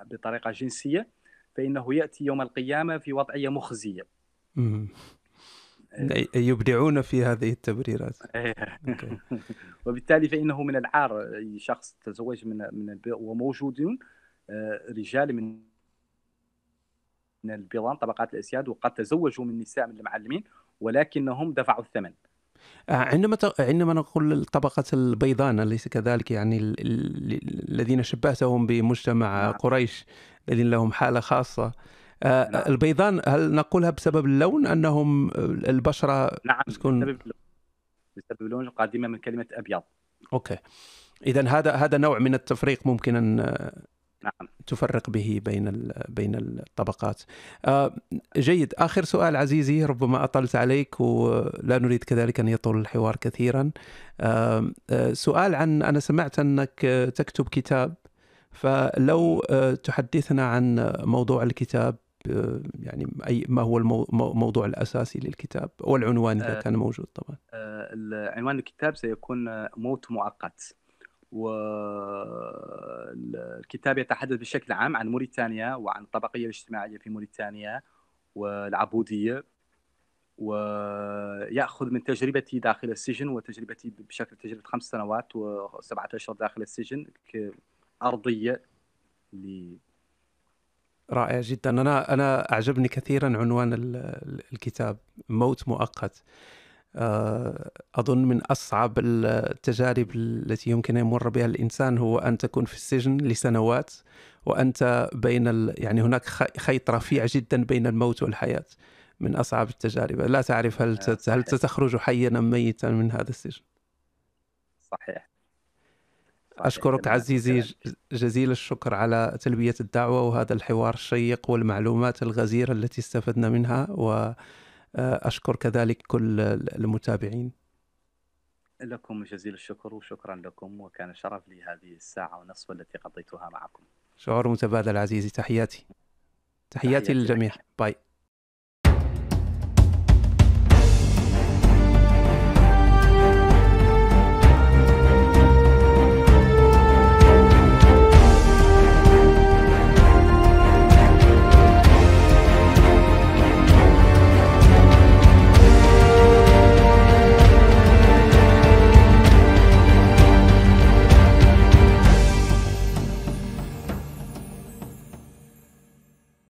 S2: بطريقة جنسية فإنه يأتي يوم القيامة في وضعية مخزية.
S1: يبدعون في هذه التبريرات.
S2: وبالتالي فإنه من العار أي شخص تزوج من من وموجودون آه، رجال من من البيضان طبقات الأسياد وقد تزوجوا من نساء من المعلمين ولكنهم دفعوا الثمن.
S1: آه، عندما عندما نقول طبقة البيضان أليس كذلك؟ يعني الذين شبهتهم بمجتمع نعم. قريش الذين لهم حالة خاصة. نعم. البيضان هل نقولها بسبب اللون أنهم البشرة
S2: نعم تكون بسبب اللون بسبب اللون قادمه من كلمة أبيض
S1: أوكي اذا هذا هذا نوع من التفريق ممكن أن
S2: نعم
S1: تفرق به بين بين الطبقات. آه جيد آخر سؤال عزيزي ربما أطلت عليك ولا نريد كذلك أن يطول الحوار كثيرا. آه آه سؤال عن أنا سمعت أنك تكتب كتاب فلو آه، تحدثنا عن موضوع الكتاب يعني أي ما هو الموضوع الأساسي للكتاب والعنوان إذا آه، كان موجود طبعا.
S2: آه، عنوان الكتاب سيكون موت مؤقت. والكتاب يتحدث بشكل عام عن موريتانيا وعن الطبقية الاجتماعية في موريتانيا والعبودية ويأخذ من تجربتي داخل السجن وتجربتي بشكل تجربة خمس سنوات وسبعة اشهر داخل السجن كأرضية
S1: رائع جدا. أنا أنا أعجبني كثيرا عنوان الكتاب موت مؤقت. آه، أظن من أصعب التجارب التي يمكن أن يمر بها الإنسان هو أن تكون في السجن لسنوات وأنت بين ال... يعني هناك خيط رفيع جدا بين الموت والحياة. من أصعب التجارب. لا تعرف هل هل ستخرج حيا أم ميتا من هذا السجن.
S2: صحيح.
S1: أشكرك عزيزي جزيل الشكر على تلبية الدعوة وهذا الحوار الشيق والمعلومات الغزيرة التي استفدنا منها وأشكر كذلك كل المتابعين.
S2: لكم جزيل الشكر وشكرا لكم وكان شرف لي هذه الساعة ونصف التي قضيتها معكم.
S1: شعور متبادل عزيزي تحياتي. تحياتي, تحياتي للجميع. باي.